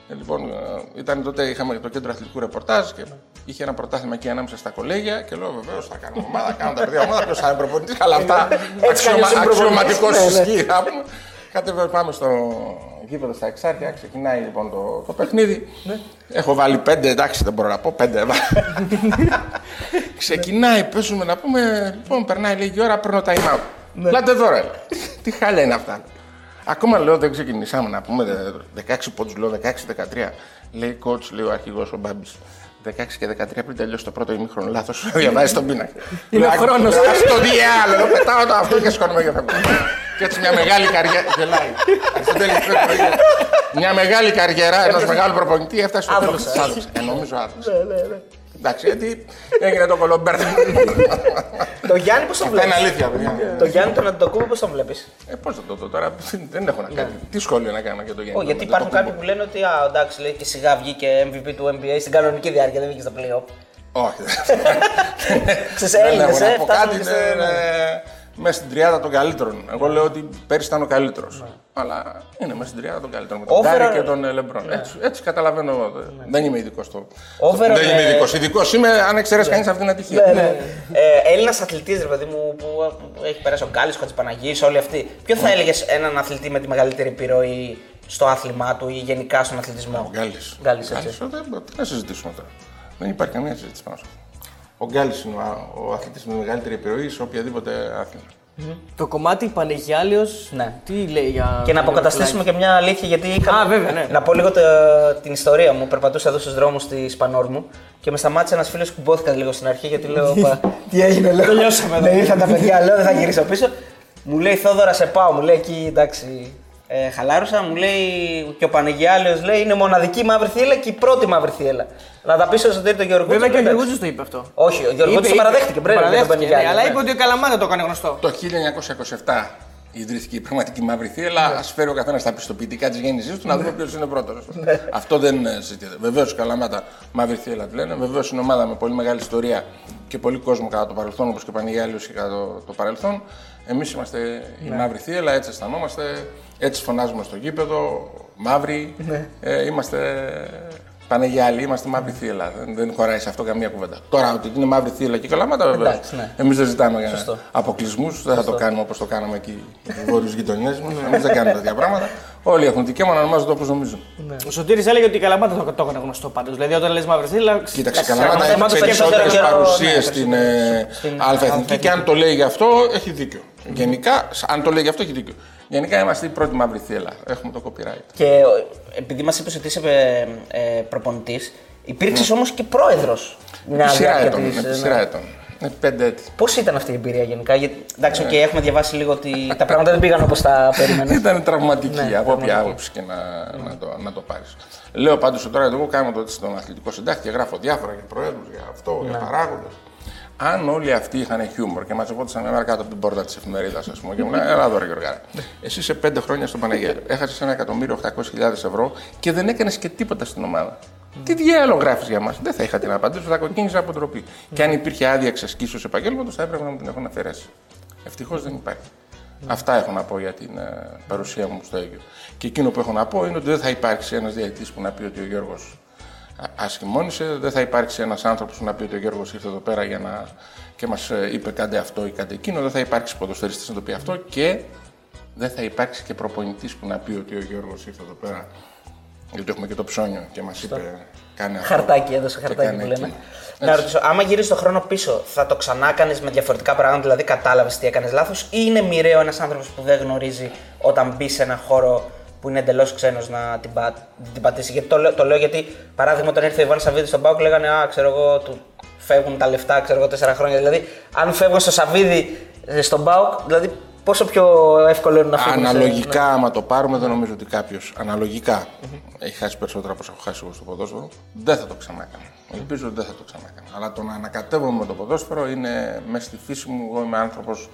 Ε, λοιπόν, ε, ήταν τότε είχαμε το κέντρο αθλητικού ρεπορτάζ και είχε ένα πρωτάθλημα εκεί ανάμεσα στα κολέγια και λέω βεβαίως θα κάνω ομάδα, κάνω τα παιδιά ομάδα, ποιος θα είναι προπονητής, αλλά αυτά Έτσι κι αλλιώς είναι αξιωματικός προπονητής. Ναι, ναι. ισχύει. να πούμε. Κατεβαίνω, πάμε στο γήπεδος στα Εξάρχεια, ξεκινάει λοιπόν το, το παιχνίδι. Ναι. Έχω βάλει πέντε, εντάξει δεν μπορώ να πω, πέντε έβαλα. Ξεκινάει, παίζουμε να πούμε, λοιπόν, περνάει λίγη ώρα, παίρνω time out. Ναι. Λάτε εδώ ρε. Τι χάλια είναι αυτά. Ακόμα λέω δεν ξεκινήσαμε να πούμε δε- 16 πόντους, λέω 16-13. Λέει coach, λέει ο αρχηγός ο Μπάμπης. 16 και 13 πριν τελειώσει το πρώτο ημίχρονο. Λάθος, διαβάζει τον πίνακα. Είναι ο χρόνος. Αυτό τι άλλο. Λέω, πετάω το αυτό και σκόνομαι και φεύγω. Και έτσι μια μεγάλη καριέρα. Γελάει. Αριστοτέλης, πρέπει να γίνει. Μια μεγάλη καριέρα ενός μεγάλου προπονητή έφτασε στο τέλος της Άδοξα. άδοξη. Ε, νομίζω άδοξα. Εντάξει, γιατί έγινε το κολομπέρδι. Το Γιάννη πώς τον Αυτά είναι βλέπεις; αλήθεια, παιδιά. Το Γιάννη τον Αντιτοκούμπο πώς τον βλέπεις; Ε, πώς θα το δω τώρα, δεν έχω να κάνω. Τι σχόλιο να κάνω για το γενικό. Ναι. γιατί υπάρχουν κάποιοι που λένε ότι α, εντάξει, λέει και σιγά βγήκε MVP του NBA στην κανονική διάρκεια, δεν βγήκε στα playoff. Όχι. Ξέρεις, Δεν Έλληνες, έχω να ε, πω φτάσαμε κάτι, και στο- είναι μέσα στην τριάδα των καλύτερων. Εγώ λέω ότι πέρυσι ήταν ο καλύτερος. Αλλά είναι μέσα στην τριάδα των καλύτερων. Με τον Overall- Κάρι και τον ε, Λεμπρόν. Έτσι, έτσι καταλαβαίνω. εγώ. Δεν είμαι ειδικός στο. Overall, Δεν είμαι ε, ειδικός. Ειδικός είμαι αν εξαιρέσεις κανείς αυτήν την ατυχία. Ναι, ναι. Ε, Έλληνας αθλητής, ρε παιδί μου, που έχει περάσει ο Γκάλη, ο Χατζηπαναγή, όλοι αυτοί. Ποιο θα έλεγες έναν αθλητή με τη μεγαλύτερη επιρροή στο άθλημά του ή γενικά στον αθλητισμό; Ο Γκάλη. Γκάλης, έτσι. Τι να συζητήσουμε τώρα. Δεν υπάρχει καμία συζήτηση πάνω σε αυτό. Ο Γκάλης είναι ο, ο αθλητής με μεγαλύτερη επιρροή σε οποιαδήποτε άθλημα. Το κομμάτι Πανεγιάλιος, Ναι. τι λέει για. Και να αποκαταστήσουμε και μια αλήθεια, γιατί είχα. Α, βέβαια, ναι. Να πω λίγο το- την ιστορία μου. Περπατούσα εδώ στους δρόμους της Πανόρμου και με σταμάτησε ένας φίλος που μπόθηκα λίγο στην αρχή γιατί λέω. «Πα, Τι έγινε, λέω. Τελειώσαμε εδώ. Ναι, ήρθαν τα παιδιά, λέω δεν θα γυρίσω πίσω. Μου λέει Θόδωρα, σε πάω. Μου λέει εκεί εντάξει. Ε, χαλάρωσα, μου λέει και ο Πανεγιάλιος λέει είναι μοναδική μαύρη θύελα και η πρώτη μαύρη θύελα. Να τα πεις στο εσωτερικό του Γιώργου. Βέβαια και ο εντάξει. Γιώργος το είπε αυτό. Όχι, ο Γιώργος Είπε- το είπε- παραδέχτηκε πριν. για τον παραδέχτηκε, ναι, Πανεγιάλιο, αλλά ναι. είπε ότι ο Καλαμάτα το έκανε γνωστό. Το 1927 ιδρύθηκε η πραγματική μαύρη θύελα. Α φέρει ο καθένας τα πιστοποιητικά της γέννησής του να δούμε ποιος είναι πρώτος. Αυτό δεν ε, συζητιέται. Βεβαίως η Καλαμάτα μαύρη θύελα τη λένε. Βεβαίως είναι ομάδα με πολύ μεγάλη ιστορία και πολύ κόσμο κατά το παρελθόν, όπως και ο Πανηγιάλιο και κατά το, το παρελθόν. Εμείς είμαστε η μαύρη θύελα, έτσι αισθανόμαστε, έτσι φωνάζουμε στο γήπεδο. Μαύροι. Ε, είμαστε Πανεγιάλοι, είμαστε μαύρη θύελα. Δεν, δεν χωράει σε αυτό καμία κουβέντα. Τώρα ότι είναι μαύρη θύελα και καλαμάτα βεβαίω. Εντάξει, ναι. Εμείς δεν ζητάμε Σωστό. αποκλεισμούς, δεν θα το κάνουμε όπως το κάναμε εκεί οι βόρειους γειτονιές μας. Εμείς δεν κάνουμε τέτοια πράγματα. Όλοι έχουν δικαίωμα να ονομάζονται όπως νομίζουν. Ο Σωτήρης έλεγε ότι η Καλαμάτα το, το έκανε γνωστό πάντως. Δηλαδή όταν λες μαύρη θύλα. Κοίταξε, η Εντάξει, Καλαμάτα άμα έχει το περισσότερες περισσότερο καιρό, παρουσίες ναι, στην περισσότερο ε, στην Α' Εθνική Εθνική. και αν το λέει γι' αυτό έχει δίκιο. Γενικά, αν το λέει γι' αυτό έχει δίκιο. Γενικά είμαστε η πρώτη μαύρη θύελλα. Έχουμε το copyright. Και ε, επειδή μας είπες ότι είσαι ε, ε, προπονητής, υπήρξες όμως και πρόεδρος. Επί σειρά ετών. Επί σειρά ετών. Ε, Πέντε έτη. Πώς ήταν αυτή η εμπειρία γενικά, γιατί εντάξει, οκ, έχουμε διαβάσει λίγο ότι τα πράγματα δεν πήγαν όπως τα περίμενες. Ήταν τραυματική Ναι, από όποια τραυματική. άποψη και να, να το, να το πάρεις. Λέω πάντως ότι τώρα εγώ κάνω το στον αθλητικό συντάκτη και γράφω διάφορα για προέδρου, για αυτό, για παράγοντες. Αν όλοι αυτοί είχαν χιούμορ και μαζευόντουσαν ένα κάτω από την πόρτα της εφημερίδας, ας πούμε, και μου λένε Ελά, δώρα Γιώργα. Εσύ σε πέντε χρόνια στον Παναγιώτη έχασες ένα εκατομμύριο 800.000 ευρώ και δεν έκανες και τίποτα στην ομάδα. Τι διάλογο γράφεις για μας. Δεν θα είχα την απαντήσω, θα κοκκίνησα από ντροπή. Και αν υπήρχε άδεια εξασκήσεως επαγγέλματος, θα έπρεπε να μου την έχουν αφαιρέσει. Ευτυχώς δεν υπάρχει. Αυτά έχω να πω για την ε, παρουσία μου στο Αίγυπτο. Και εκείνο που έχω να πω είναι ότι δεν θα υπάρξει ένας διαιτητής που να πει ότι ο Γιώργος ασχημόνησε, δεν θα υπάρξει ένας άνθρωπος που να πει ότι ο Γιώργος ήρθε εδώ πέρα για να... και μας είπε κάντε αυτό ή κάντε εκείνο, δεν θα υπάρξει ποδοσφαιριστής να το πει αυτό και δεν θα υπάρξει και προπονητής που να πει ότι ο Γιώργος ήρθε εδώ πέρα. Γιατί έχουμε και το ψώνιο και μας είπε κάνε αυτό. Χαρτάκι, έδωσε και χαρτάκι κάνε που λέμε. εκείνο. Να ρωτήσω, άμα γυρίσεις το χρόνο πίσω, θα το ξανά κάνει με διαφορετικά πράγματα, δηλαδή κατάλαβες τι έκανες λάθος, ή είναι μοιραίο ένας άνθρωπος που δεν γνωρίζει όταν μπει σε ένα χώρο που είναι εντελώς ξένος να την, πα, την πατήσει. Γιατί το, λέω- το λέω γιατί, παράδειγμα, όταν ήρθε ο Ιβάν Σαββίδης στον Πάουκ, λέγανε Α, ξέρω εγώ, του φεύγουν τα λεφτά, ξέρω εγώ, τέσσερα χρόνια. Δηλαδή, αν φεύγουν στο Σαββίδη ε, στον Πάουκ, δηλαδή πόσο πιο εύκολο είναι να φύγουν. σε- Αναλογικά, άμα το πάρουμε, δεν νομίζω ότι κάποιο αναλογικά έχει χάσει περισσότερα από όσα έχω χάσει εγώ στο ποδόσφαιρο. Δεν θα το ξανά κάνω. Ελπίζω ότι δεν θα το ξανά κάνω. Αλλά το να ανακατεύομαι με το ποδόσφαιρο είναι μέσα στη φύση μου. Εγώ είμαι άνθρωπος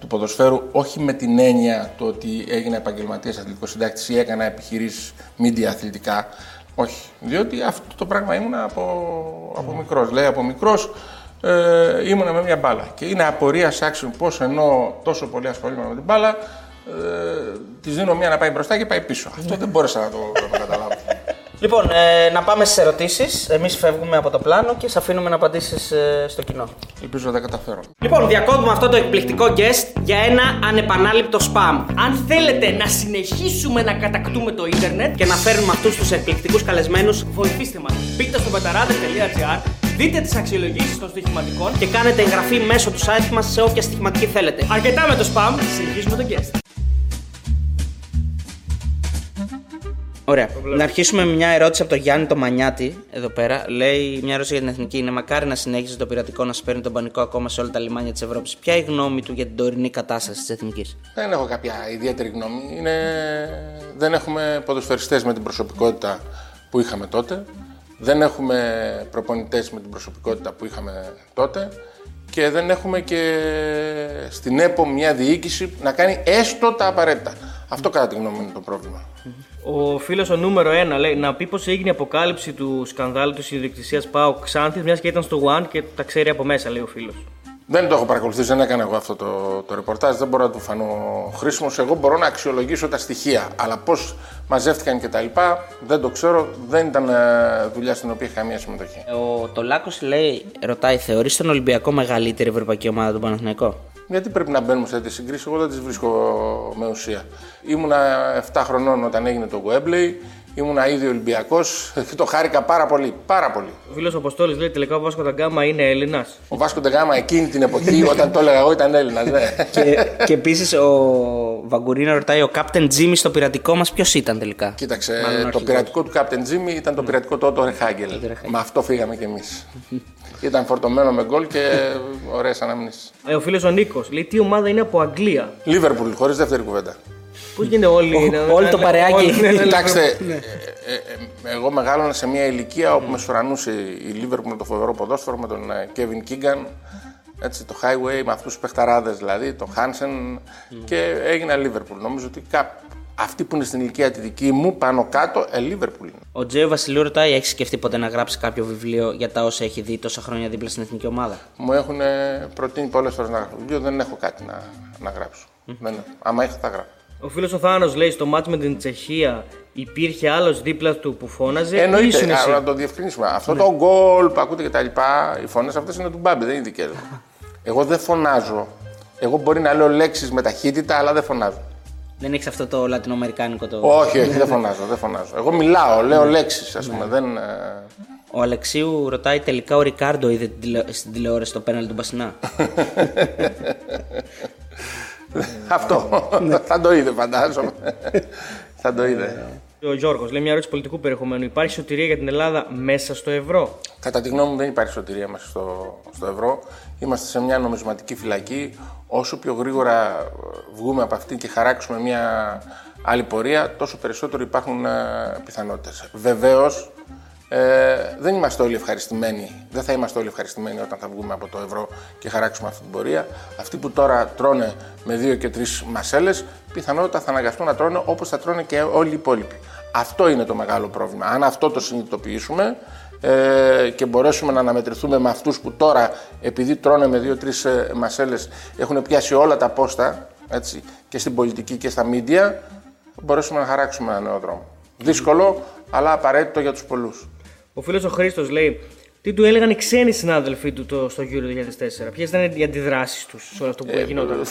του ποδοσφαίρου, όχι με την έννοια του ότι έγινα επαγγελματίας αθλητικός συντάκτης ή έκανα επιχειρήσεις media αθλητικά. Όχι. Διότι αυτό το πράγμα ήμουν από, από μικρός. Λέει από μικρός ε, ήμουνα με μια μπάλα. Και είναι απορίας άξιων πώς ενώ τόσο πολύ ασχολούμαι με την μπάλα, ε, της δίνω μία να πάει μπροστά και πάει πίσω. Αυτό δεν μπόρεσα να το, να το καταλάβω. Λοιπόν, ε, να πάμε στις ερωτήσεις. Εμείς φεύγουμε από το πλάνο και σε αφήνουμε να απαντήσεις στο κοινό. Ελπίζω να τα καταφέρω. Λοιπόν, διακόπτουμε αυτό το εκπληκτικό guest για ένα ανεπανάληπτο spam. Αν θέλετε να συνεχίσουμε να κατακτούμε το ίντερνετ και να φέρνουμε αυτούς τους εκπληκτικούς καλεσμένους, βοηθήστε μας. Μπείτε στο πεταράδε.gr, δείτε τις αξιολογήσεις των στοιχηματικών Και κάνετε εγγραφή μέσω του site μας σε όποια στοιχηματική θέλετε. Αρκετά με το spam, συνεχίζουμε τον guest. Ωραία. Να αρχίσουμε με μια ερώτηση από τον Γιάννη το Μανιάτη εδώ πέρα. Λέει μια ερώτηση για την εθνική. Είναι μακάρι να συνέχιζε το πειρατικό να σπέρνει τον πανικό ακόμα σε όλα τα λιμάνια της Ευρώπης. Ποια είναι η γνώμη του για την τωρινή κατάσταση της εθνικής; Δεν έχω κάποια ιδιαίτερη γνώμη. Είναι... Δεν έχουμε ποδοσφαιριστές με την προσωπικότητα που είχαμε τότε. Δεν έχουμε προπονητές με την προσωπικότητα που είχαμε τότε. Και δεν έχουμε και στην ΕΠΟ μια διοίκηση που να κάνει έστω τα απαραίτητα. Αυτό κατά τη γνώμη μου είναι το πρόβλημα. Ο φίλος ο νούμερο 1 λέει να πει πως έγινε η αποκάλυψη του σκανδάλου της ιδιοκτησίας Πάο Ξάνθης, μιας και ήταν στο One και τα ξέρει από μέσα, λέει ο φίλος. Δεν το έχω παρακολουθήσει, δεν έκανα εγώ αυτό το, το ρεπορτάζ, δεν μπορώ να του φανώ χρήσιμο. Εγώ μπορώ να αξιολογήσω τα στοιχεία. Αλλά πώς μαζεύτηκαν και τα λοιπά, δεν το ξέρω. Δεν ήταν ε, δουλειά στην οποία είχα καμία συμμετοχή. Ο Τολάκος λέει, ρωτάει, θεωρείς τον Ολυμπιακό μεγαλύτερη ευρωπαϊκή ομάδα του Παναθηναϊκό; Γιατί πρέπει να μπαίνουμε σε τέτοιες συγκρίσεις, εγώ δεν τις βρίσκω με ουσία. Ήμουνα 7 χρονών όταν έγινε το Wembley, ήμουνα ήδη Ολυμπιακός και το χάρηκα πάρα πολύ. Πάρα πολύ. Ο φίλος Αποστόλης λέει τελικά ο Βάσκο Ταγκάμα είναι Έλληνας. Ο Βάσκο Ντεγάμα εκείνη την εποχή, όταν το έλεγα εγώ, ήταν Έλληνας. Ναι. και και επίσης ο Βαγκουρίνα ρωτάει, ο Captain Jimmy στο πειρατικό μας ποιος ήταν τελικά; Κοίταξε, Μάλλον ο το αρχηγός. πειρατικό του Captain Jimmy ήταν το πειρατικό του Ότο Ρεχάγκελ. Με αυτό φύγαμε κι εμείς. ήταν φορτωμένο με γκολ και ωραίες αναμνήσεις. Ε, ο φίλος ο Νίκος λέει τι ομάδα είναι από Αγγλία; Λίβερπουλ, χωρίς δεύτερη κουβέντα. Πώ γίνεται όλοι. να- όλο το να- παρεάκι. όλοι- ναι, ναι, Κοιτάξτε, ναι. ε, ε, ε, εγώ μεγάλωνα σε μια ηλικία όπου με σουρανούσε η Λίβερπουλ με το φοβερό ποδόσφαιρο, με τον ε, Κέβιν Κίγκαν, Έτσι, το Highway με αυτούς τους παιχταράδες δηλαδή, το Hansen και έγινα Liverpool. Νομίζω ότι κάπου αυτοί που είναι στην ηλικία τη δική μου, πάνω κάτω, ε, Liverpool είναι. Ο Τζέο Βασιλείου ρωτάει: Έχεις σκεφτεί ποτέ να γράψεις κάποιο βιβλίο για τα όσα έχει δει τόσα χρόνια δίπλα στην εθνική ομάδα; Μου έχουν προτείνει πολλές φορές να γράψω βιβλίο, δεν έχω κάτι να, να γράψω. Δεν, άμα είχα, θα γράψω. Ο φίλος ο Θάνος λέει στο μάτι με την Τσεχία υπήρχε άλλος δίπλα του που φώναζε. ή Εννοείται, ήσουν εσύ; α, να το διευκρινίσουμε. Αυτό το γκολ που ακούτε και τα λοιπά, οι φωνές αυτές είναι του Μπάμπη, δεν είναι δικέ μου. Εγώ δεν φωνάζω. Εγώ μπορεί να λέω λέξεις με ταχύτητα, αλλά δεν φωνάζω. Δεν έχεις αυτό το λατινοαμερικάνικο το. Όχι, όχι, δεν φωνάζω, δεν φωνάζω. Εγώ μιλάω, λέω λέξεις, ας πούμε. Δεν, ε, Ο Αλεξίου ρωτάει: Τελικά ο Ρικάρντο είδε την τηλε- στην τηλεόραση το πέναλ του Μπασινά. Αυτό. θα το είδε, φαντάζομαι. θα το είδε. Ο Γιώργος λέει μια ερώτηση πολιτικού περιεχομένου. Υπάρχει σωτηρία για την Ελλάδα μέσα στο ευρώ; Κατά τη γνώμη μου δεν υπάρχει σωτηρία μέσα στο, στο ευρώ. Είμαστε σε μια νομισματική φυλακή. Όσο πιο γρήγορα ε, βγούμε από αυτή και χαράξουμε μια άλλη πορεία, τόσο περισσότερο υπάρχουν ε, πιθανότητες. Βεβαίως, ε, δεν είμαστε όλοι ευχαριστημένοι. Δεν θα είμαστε όλοι ευχαριστημένοι όταν θα βγούμε από το ευρώ και χαράξουμε αυτή την πορεία. Αυτοί που τώρα τρώνε με δύο και τρεις μασέλες, πιθανότητα θα αναγκαστούν να τρώνε όπως θα τρώνε και όλοι οι υπόλοιποι. Αυτό είναι το μεγάλο πρόβλημα. Αν αυτό το συνειδητοποιήσουμε, ε, και μπορέσουμε να αναμετρηθούμε με αυτούς που τώρα επειδή τρώνε με δύο-τρεις ε, μασέλες έχουν πιάσει όλα τα πόστα έτσι, και στην πολιτική και στα μίντια μπορέσουμε να χαράξουμε ένα νέο δρόμο. Δύσκολο αλλά απαραίτητο για τους πολλούς. Ο φίλος ο Χρήστος λέει τι του έλεγαν οι ξένοι συνάδελφοί του το, στο Euro 2004. Ποιες ήταν οι αντιδράσεις τους σε όλο αυτό που γινόταν;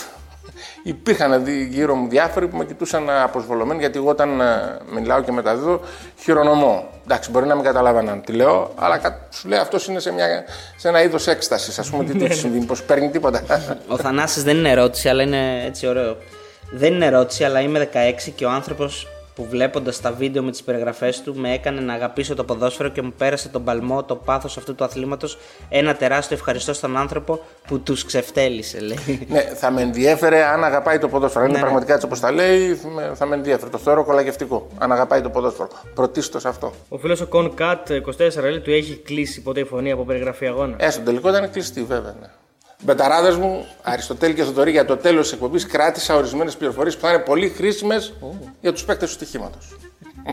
Υπήρχαν δι- γύρω μου διάφοροι που με κοιτούσαν ε, αποσβολωμένοι γιατί εγώ όταν ε, μιλάω και μεταδίδω χειρονομώ. Εντάξει, μπορεί να μην καταλάβαιναν τι λέω, αλλά κα- σου λέει αυτός είναι σε, μια, σε ένα είδος έκστασης. Α πούμε, τι του συμβεί, πως παίρνει τίποτα. Ο Θανάσης δεν είναι ερώτηση, αλλά είναι έτσι ωραίο. Δεν είναι ερώτηση, αλλά είμαι 16 και ο άνθρωπος που βλέποντας τα βίντεο με τις περιγραφές του με έκανε να αγαπήσω το ποδόσφαιρο και μου πέρασε τον παλμό, το πάθος αυτού του αθλήματος. Ένα τεράστιο ευχαριστώ στον άνθρωπο που τους ξεφτέλησε, λέει. ναι, θα με ενδιέφερε αν αγαπάει το ποδόσφαιρο. Αν είναι Ναι, ναι. πραγματικά έτσι όπως τα λέει, με- θα με ενδιέφερε. Το θεωρώ κολαγευτικό. Αν αγαπάει το ποδόσφαιρο. Πρωτίστως αυτό. Ο φίλος ο Concat 24 λέει του έχει κλείσει ποτέ η φωνή από περιγραφή αγώνα. Ε, στο τελικό ήταν κλειστή, βέβαια. Ναι. Μπεταράδε μου, Αριστοτέλη και Θοδωρή, για το τέλος της εκπομπής κράτησα ορισμένες πληροφορίες που θα είναι πολύ χρήσιμες για τους παίκτες του στοιχήματος.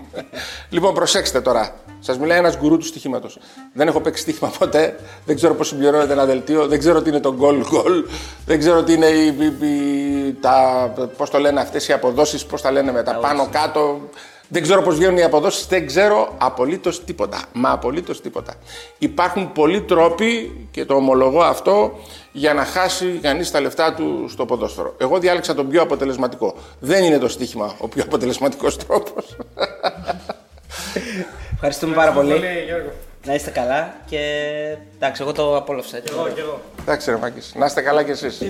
λοιπόν, προσέξτε τώρα. Σας μιλάει ένας γκουρού του στοιχήματος. Δεν έχω παίξει στοίχημα ποτέ. Δεν ξέρω πώς συμπληρώνεται ένα δελτίο. Δεν ξέρω τι είναι το goal goal. Δεν ξέρω τι είναι η, η- η- τα. Πώς το λένε αυτές οι αποδόσεις, πώς τα λένε με τα πάνω κάτω. Δεν ξέρω πώς βγαίνουν οι αποδόσεις, δεν ξέρω απολύτως τίποτα. Μα απολύτως τίποτα. Υπάρχουν πολλοί τρόποι, και το ομολογώ αυτό, για να χάσει κανείς τα λεφτά του στο ποδόσφαιρο. Εγώ διάλεξα τον πιο αποτελεσματικό. Δεν είναι το στοίχημα ο πιο αποτελεσματικός τρόπος. Ευχαριστούμε πάρα πολύ. Να είστε καλά και εντάξει, εγώ το απόλαυσα. Έτσι. Εντάξει, ρε Μάκης. Να είστε καλά κι εσείς.